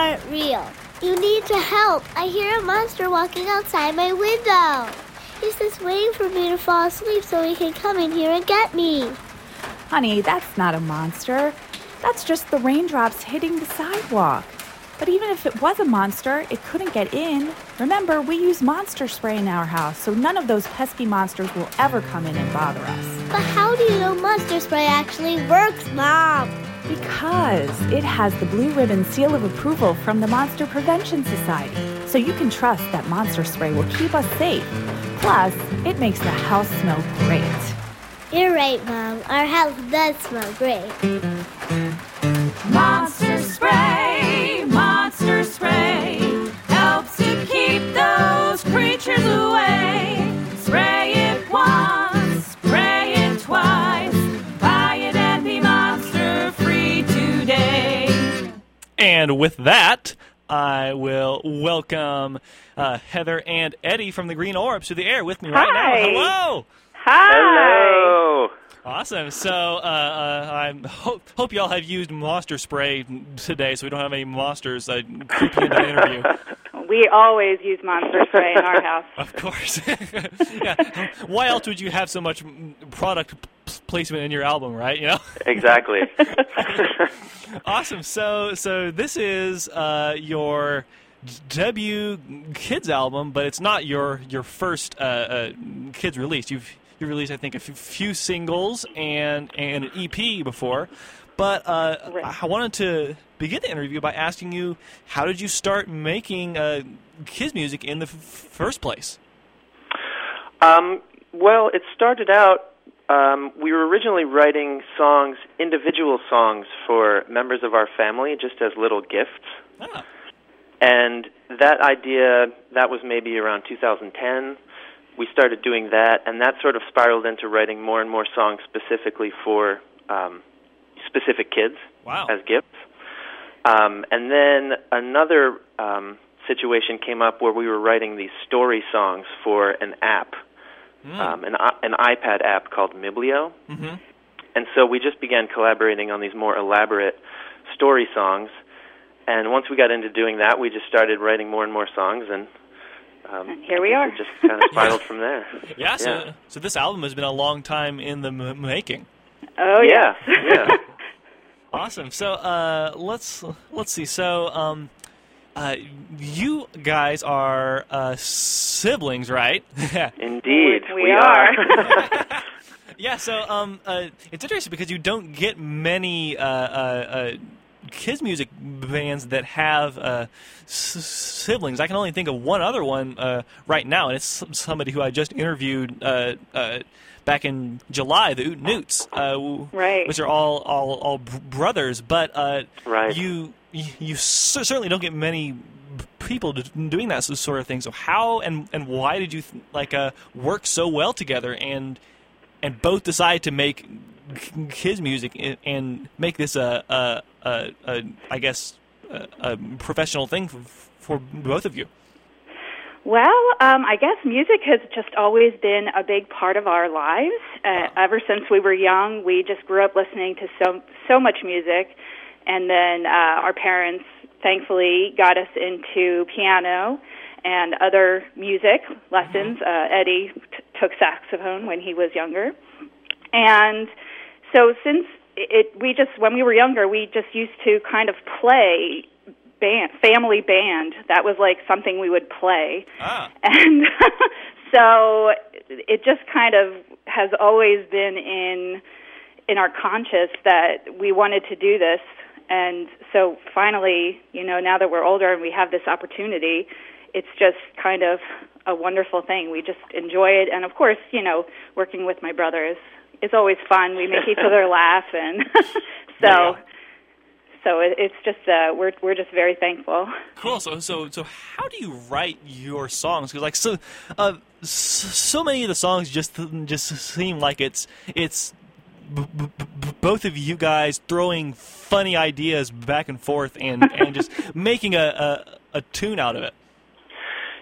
Aren't real. You need to help. I hear a monster walking outside my window. He's just waiting for me to fall asleep so he can come in here and get me. Honey, that's not a monster. That's just the raindrops hitting the sidewalk. But even if it was a monster, it couldn't get in. Remember, we use monster spray in our house, so none of those pesky monsters will ever come in and bother us. But how do you know monster spray actually works, Mom? Because it has the blue ribbon seal of approval from the Monster Prevention Society. So you can trust that monster spray will keep us safe. Plus, it makes the house smell great. You're right, Mom. Our house does smell great. Monster spray, And with that, I will welcome uh, Heather and Eddie from the Green Orbs to the air with me right Hi. now. Hello. Hi. Hello. Awesome. So uh, uh, I hope hope y'all have used monster spray today, so we don't have any monsters uh, creeping into the interview. We always use monster spray in our house. Of course. yeah. Why else would you have so much mm, product p- placement in your album, right? You know. Exactly. awesome. So so this is uh, your debut kids album, but it's not your your first uh, uh, kids release. You've you released I think a f- few singles and and an EP before, but uh, I wanted to begin the interview by asking you how did you start making uh, kids music in the f- first place? Um, well, it started out. Um, we were originally writing songs, individual songs for members of our family, just as little gifts. And that idea, that was maybe around 2010. We started doing that, and that sort of spiraled into writing more and more songs specifically for um, specific kids Wow. as gifts. Um, and then another um, situation came up where we were writing these story songs for an app, um, an, an iPad app called Miblio. Mm-hmm. And so we just began collaborating on these more elaborate story songs. And once we got into doing that, we just started writing more and more songs, and um, here we are. Just kind of spiraled from there. Yeah, so so this album has been a long time in the m- making. Oh yeah, yeah. Awesome. So uh, let's let's see. So um, uh, you guys are uh, siblings, right? Indeed, We we are. yeah. So um, uh, it's interesting because you don't get many uh, uh, uh, kids music bands that have uh, s- siblings. I can only think of one other one uh, right now, and it's somebody who I just interviewed uh, uh, back in July, the Oot Newts, uh, Right. which are all all, all brothers. But uh, Right. you you certainly don't get many people doing that sort of thing. So how and and why did you like uh, work so well together and and both decide to make his music and, make this a, a uh, uh, I guess, uh, a professional thing for, for both of you. Well, um, I guess music has just always been a big part of our lives. Uh, ever since we were young, we just grew up listening to so so much music, and then uh, our parents thankfully got us into piano and other music lessons. Uh, Eddie t- took saxophone when he was younger, and so since it, we just when we were younger, we just used to kind of play band, family band. That was like something we would play, ah. and so it just kind of has always been in in our conscious that we wanted to do this. And so finally, you know, now that we're older and we have this opportunity, it's just kind of a wonderful thing. We just enjoy it, and of course, you know, working with my brother is is always fun. We make each other laugh, and so so it, it's just uh, we're we're just very thankful. Cool. So, so, so, how do you write your songs? Because, like, so, uh, so many of the songs just just seem like it's it's b- b- b- both of you guys throwing funny ideas back and forth and and just making a, a a tune out of it.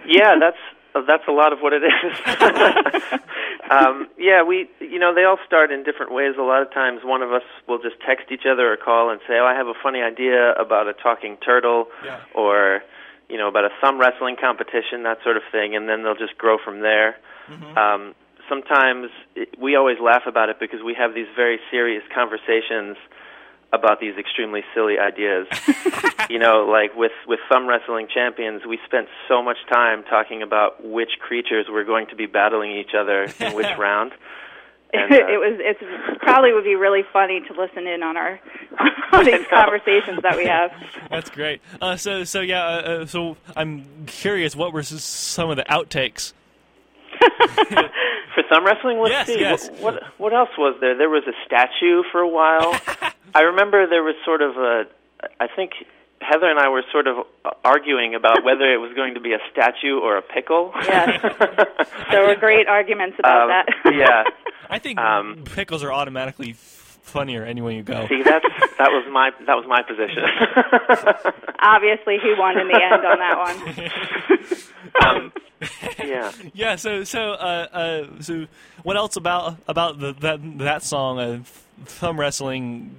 Yeah, that's that's a lot of what it is. um, yeah, we you know they all start in different ways. A lot of times, one of us will just text each other or call and say, "Oh, I have a funny idea about a talking turtle," or you know about a thumb wrestling competition, that sort of thing, and then they'll just grow from there. Um, sometimes it, we always laugh about it because we have these very serious conversations about these extremely silly ideas. you know, like with with thumb wrestling champions, we spent so much time talking about which creatures were going to be battling each other in which round. And, uh, it was it's probably would be really funny to listen in on our on these conversations that we have. That's great. Uh, so, so yeah. Uh, uh, so, I'm curious. What were some of the outtakes? For thumb wrestling, let's Yes, see. yes. What, what what else was there? There was a statue for a while. I remember there was sort of a. I think Heather and I were sort of arguing about whether it was going to be a statue or a pickle. Yes. there were great arguments about Um, that. yeah. I think Um, pickles are automatically funnier anywhere you go. See, that's that was my that was my position. Obviously, he won in the end on that one. um, yeah. yeah. So so uh, uh, so what else about about the, that that song, uh, thumb wrestling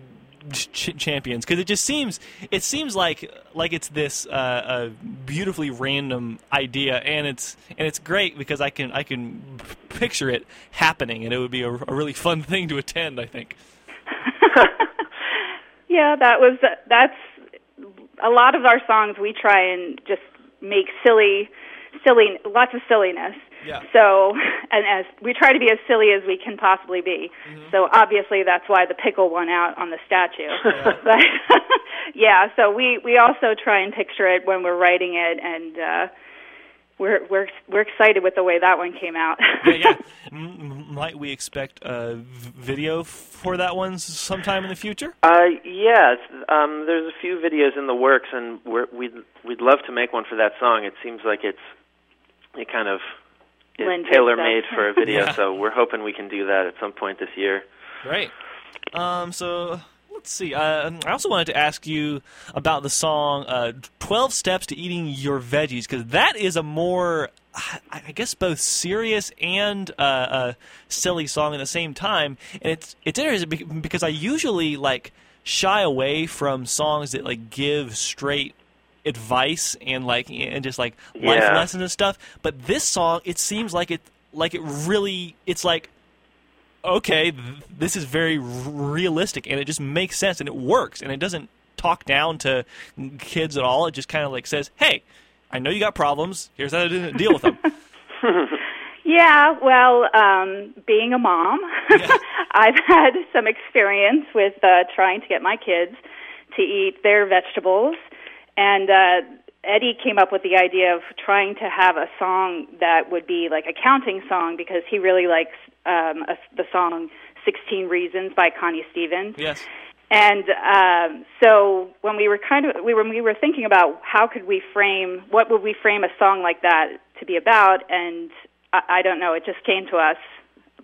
ch- champions? Because it just seems it seems like like it's this uh, uh, beautifully random idea, and it's and it's great because I can I can picture it happening, and it would be a, a really fun thing to attend. I think. Yeah, that was that's a lot of our songs. We try and just make silly, silly, lots of silliness. Yeah. So, and as we try to be as silly as we can possibly be. So obviously that's why the pickle won out on the statue. but yeah, so we we also try and picture it when we're writing it, and uh, we're we're we're excited with the way that one came out. yeah, yeah. M- m- might we expect a v- video for that one sometime in the future? Uh, yes, um, there's a few videos in the works, and we're, we'd we'd love to make one for that song. It seems like it's it kind of is tailor made for a video, Yeah. so we're hoping we can do that at some point this year. Great. Um, so let's see. Uh, I also wanted to ask you about the song uh, 12 Steps to Eating Your Veggies, because that is a more, I I guess, both serious and uh, uh, silly song at the same time. And it's, it's interesting because I usually, like, shy away from songs that, like, give straight advice and like and just like life Yeah. lessons and stuff but this song it seems like it like it really it's like okay, th- this is very r- realistic and it just makes sense and it works and it doesn't talk down to kids at all. It just kind of like says, hey, I know you got problems. Here's how to deal with them. Yeah, well, um, being a mom, I've had some experience with uh, trying to get my kids to eat their vegetables, and uh, Eddie came up with the idea of trying to have a song that would be like a counting song because he really likes um, a, the song "16 Reasons" by Connie Stevens. yes. And um, so when we were kind of we were we were thinking about how could we frame what would we frame a song like that to be about, and I, I don't know, it just came to us.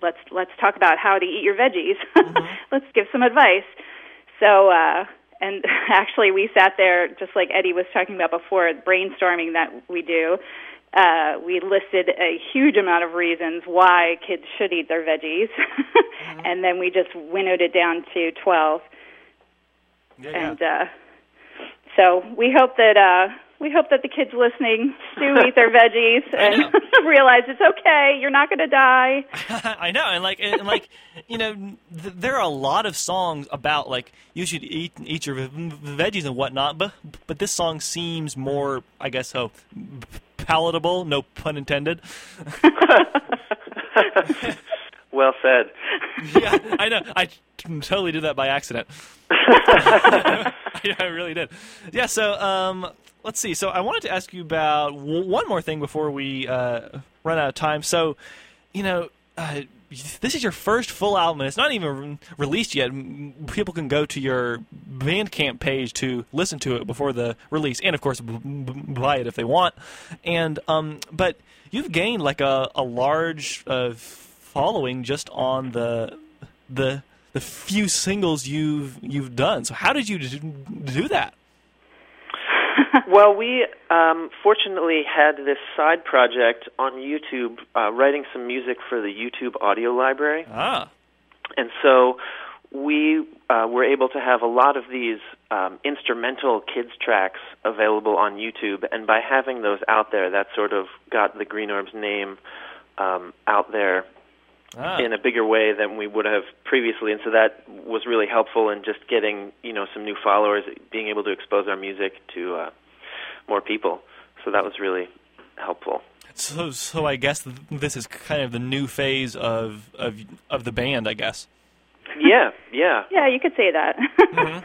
Let's let's talk about how to eat your veggies. let's give some advice. So uh, and actually, we sat there just like Eddie was talking about before, brainstorming that we do. Uh, we listed a huge amount of reasons why kids should eat their veggies, and then we just winnowed it down to twelve. and uh, so we hope that uh, we hope that the kids listening do eat their veggies and realize it's okay. You're not going to die. I know, and like, and like, you know, th- there are a lot of songs about like you should eat eat your v- veggies and whatnot, but but this song seems more, I guess, so palatable. No pun intended. Well said. yeah, I know. I totally did that by accident. I, I really did. Yeah. So, um, let's see. So, I wanted to ask you about one more thing before we uh, run out of time. So, you know, uh, this is your first full album, and it's not even re- released yet. People can go to your Bandcamp page to listen to it before the release, and of course, buy it if they want. And um, but you've gained like a a large uh, following just on the the the few singles you've you've done. So how did you do, do that? well, we um, fortunately had this side project on YouTube, uh, writing some music for the YouTube audio library. Ah. And so we uh, were able to have a lot of these um, instrumental kids tracks available on YouTube, and by having those out there, that sort of got the Green Orbs name um, out there Ah. in a bigger way than we would have previously, and so that was really helpful in just getting you know some new followers, being able to expose our music to uh, more people. So that was really helpful. So so I guess this is kind of the new phase of of of the band, I guess. Yeah, yeah. Yeah, you could say that.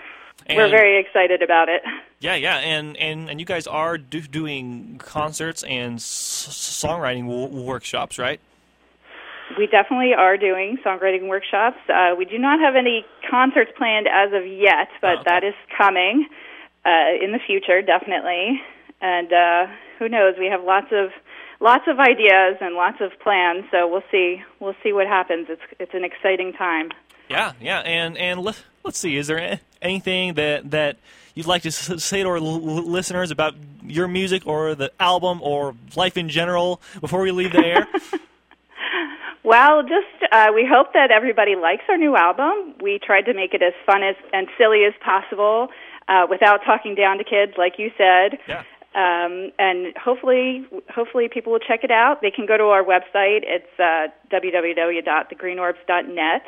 We're very excited about it. Yeah, yeah, and and and you guys are do, doing concerts and s- songwriting w- workshops, right? We definitely are doing songwriting workshops. Uh, we do not have any concerts planned as of yet, but that is coming uh, in the future, definitely. And uh, who knows? We have lots of lots of ideas and lots of plans. So we'll see. We'll see what happens. It's it's an exciting time. Yeah, yeah, and and let, let's see. Is there anything that that you'd like to say to our l- listeners about your music or the album or life in general before we leave the air? Well, just uh, we hope that everybody likes our new album. We tried to make it as fun as and silly as possible, uh, without talking down to kids, like you said. Yeah. Um, and hopefully, hopefully people will check it out. They can go to our website. It's uh, www.thegreenorbs.net.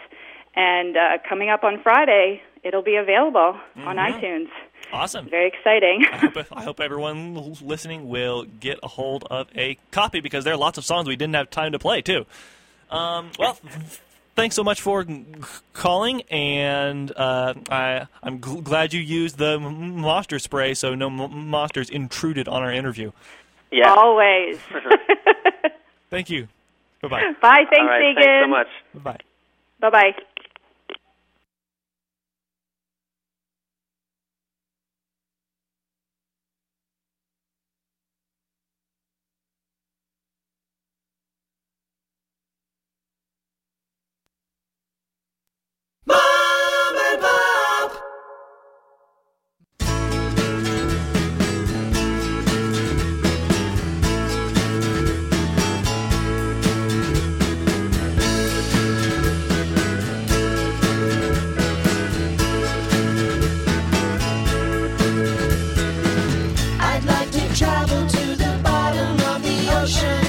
And uh, coming up on Friday, it'll be available on Mhm. iTunes. Awesome. Very exciting. I hope, I hope everyone listening will get a hold of a copy because there are lots of songs we didn't have time to play too. Um, well, thanks so much for calling, and uh, I, I'm gl- glad you used the m- monster spray so no m- monsters intruded on our interview. Yeah. Always. Thank you. Bye bye. Bye. Thanks, All right, Megan. thanks so much. Bye. Bye. Bye travel to the bottom of the ocean,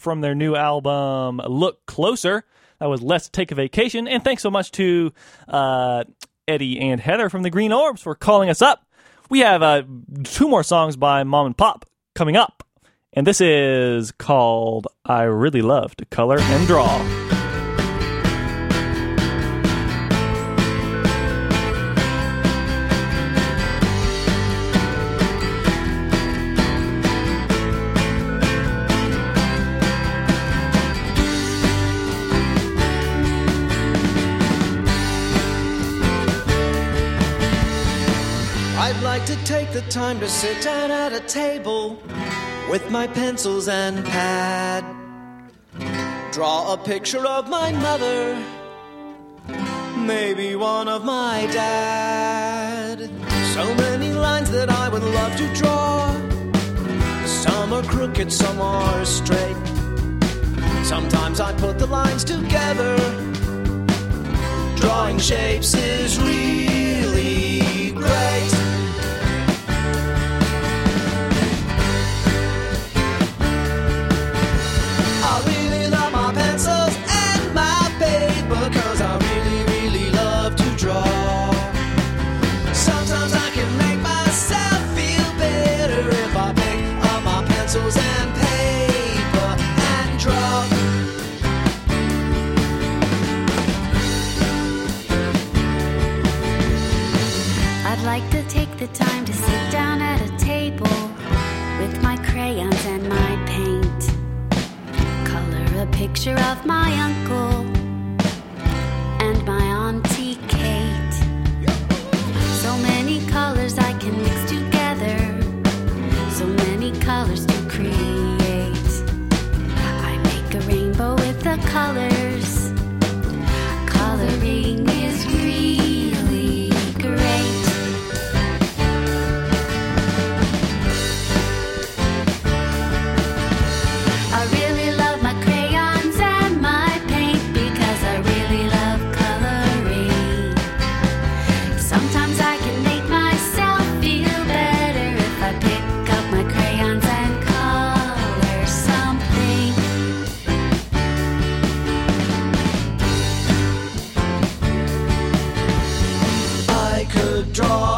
from their new album Look Closer. That was Let's Take a Vacation. And thanks so much to uh, Eddie and Heather from the Green Orbs for calling us up. We have uh, two more songs by mömandpöp coming up. And this is called I Really Love to Color and Draw. The time to sit down at a table with my pencils and pad. Draw a picture of my mother, maybe one of my dad. So many lines that I would love to draw. Some are crooked, some are straight. Sometimes I put the lines together. Drawing shapes is really great. The time to sit down at a table with my crayons and my paint. Color a picture of my uncle and my auntie Kate. So many colors I can mix together, so many colors to create. I make a rainbow with the colors. Draw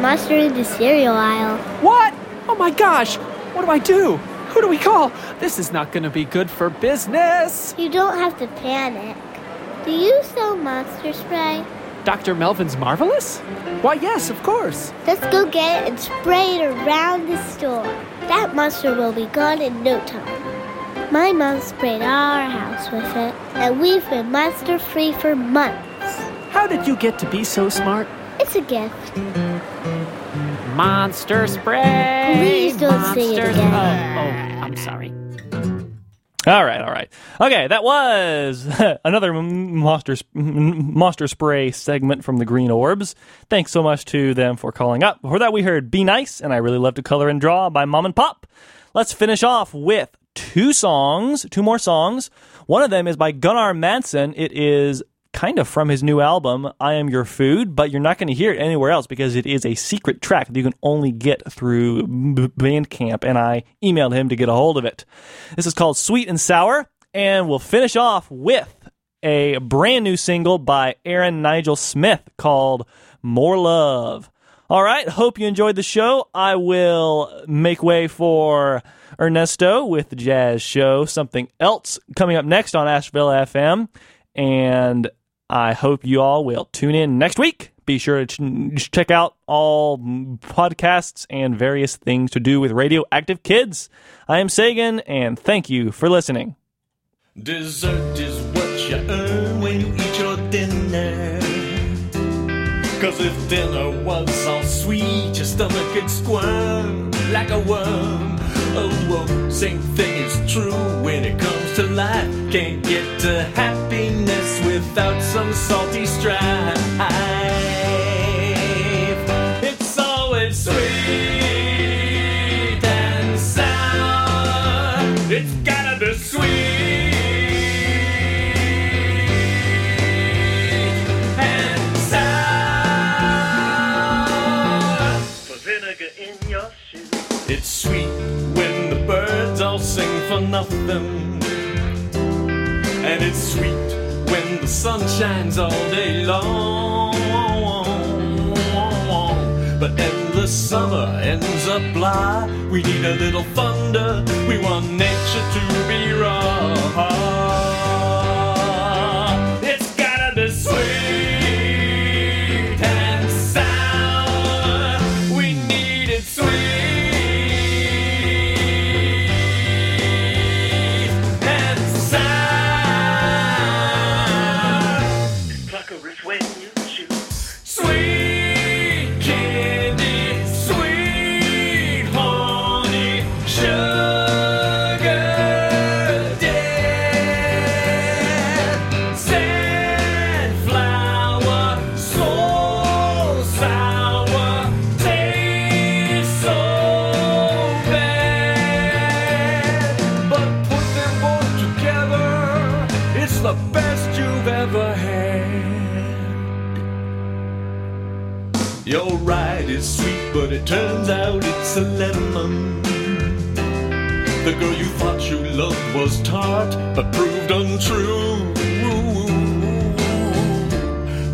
Monster in the cereal aisle. What? Oh my gosh! What do I do? Who do we call? This is not going to be good for business. You don't have to panic. Do you sell monster spray? Dr. Melvin's Marvelous? Why, yes, of course. Let's go get it and spray it around the store. That monster will be gone in no time. My mom sprayed our house with it, and we've been monster free for months. How did you get to be so smart? It's a gift. Monster spray! Please don't say it Monster- again. Oh, oh, I'm sorry. All right, all right. Okay, that was another monster monster spray segment from the Green Orbs. Thanks so much to them for calling up. Before that, we heard "Be Nice" and "I Really Love to Color and Draw" by mömandpöp. Let's finish off with two songs, two more songs. One of them is by Gunnar Madsen. It is kind of from his new album, I Am Your Food, but you're not going to hear it anywhere else because it is a secret track that you can only get through Bandcamp, and I emailed him to get a hold of it. This is called Sweet and Sour, and we'll finish off with a brand new single by Aaron Nigel Smith called More Love. All right, hope you enjoyed the show. I will make way for Ernesto with the Jazz Show, something else coming up next on Asheville FM. And I hope you all will tune in next week. Be sure to ch- check out all podcasts and various things to do with Radio Active Kids. I am Sagan, and thank you for listening. Dessert is what you earn when you eat your dinner. Cause if dinner was all sweet, your stomach could squirm like a worm. Oh, whoa, same thing is true when it comes to life. Can't get to happiness without some salty strife. It's always sweet nothing. And it's sweet when the sun shines all day long. But endless summer ends up blah. We need a little thunder. We want nature A when you shoot. Sweet but it turns out it's a lemon. The girl you thought you loved was tart, but proved untrue.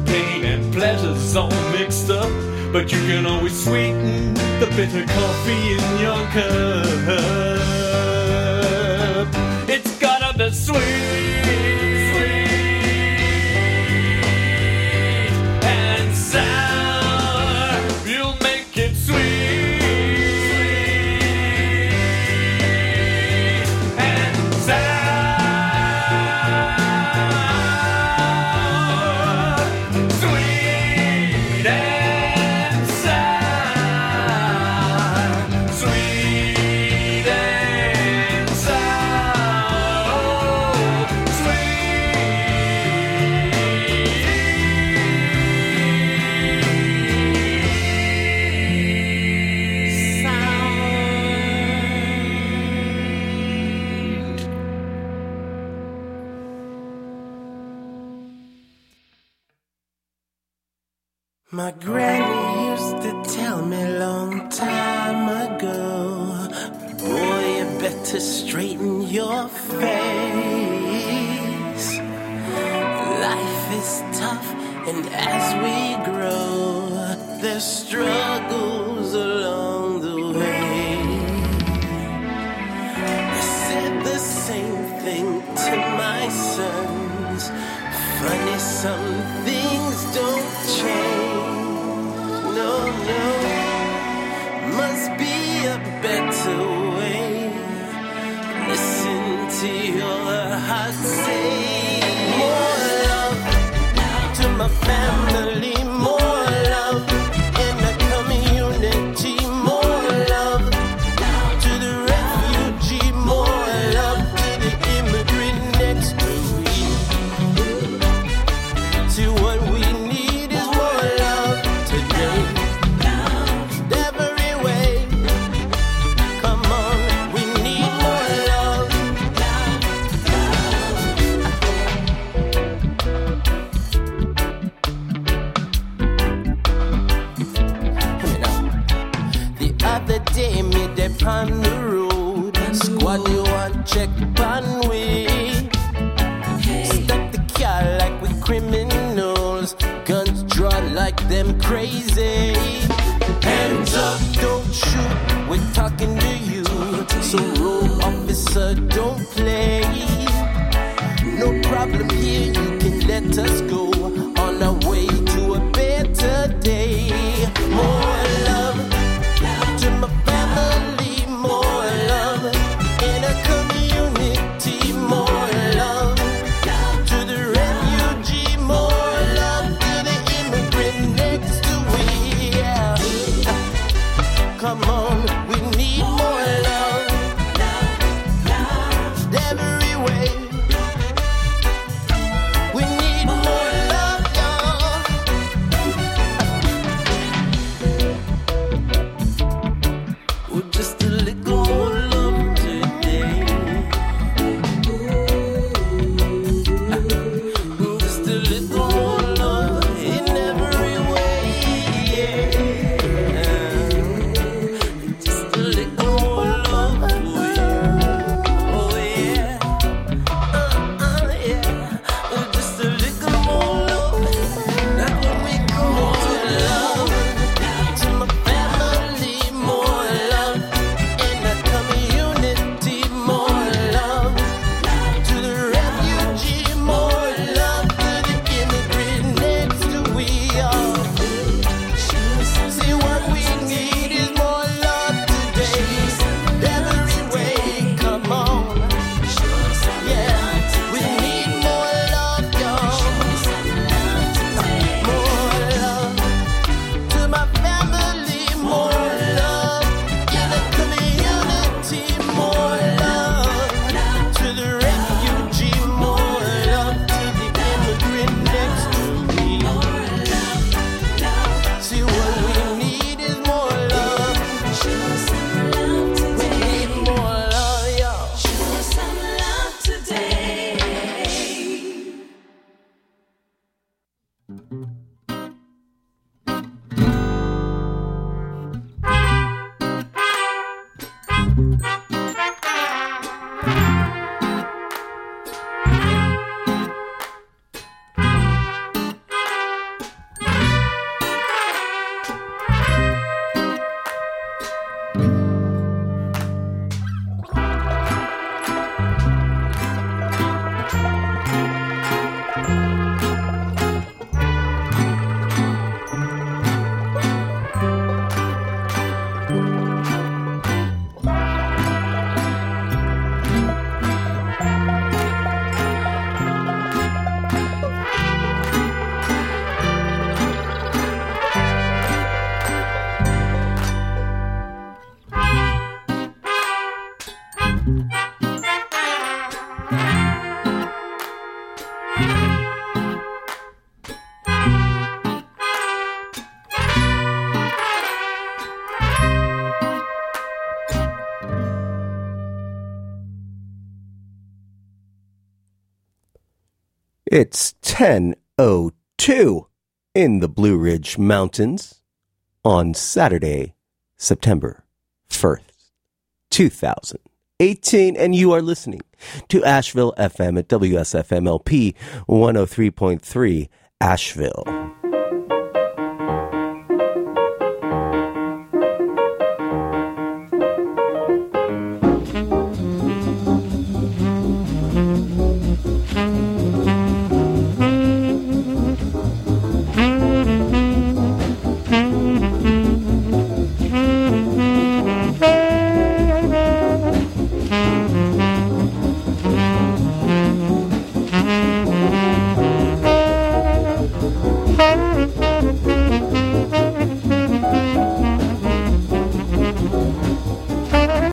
Pain and pleasure's all mixed up, but you can always sweeten the bitter coffee in your cup. It's gotta be sweet. Mountains on Saturday, September 1st, 2018 and you are listening to Asheville FM at WSFMLP 103.3 Asheville.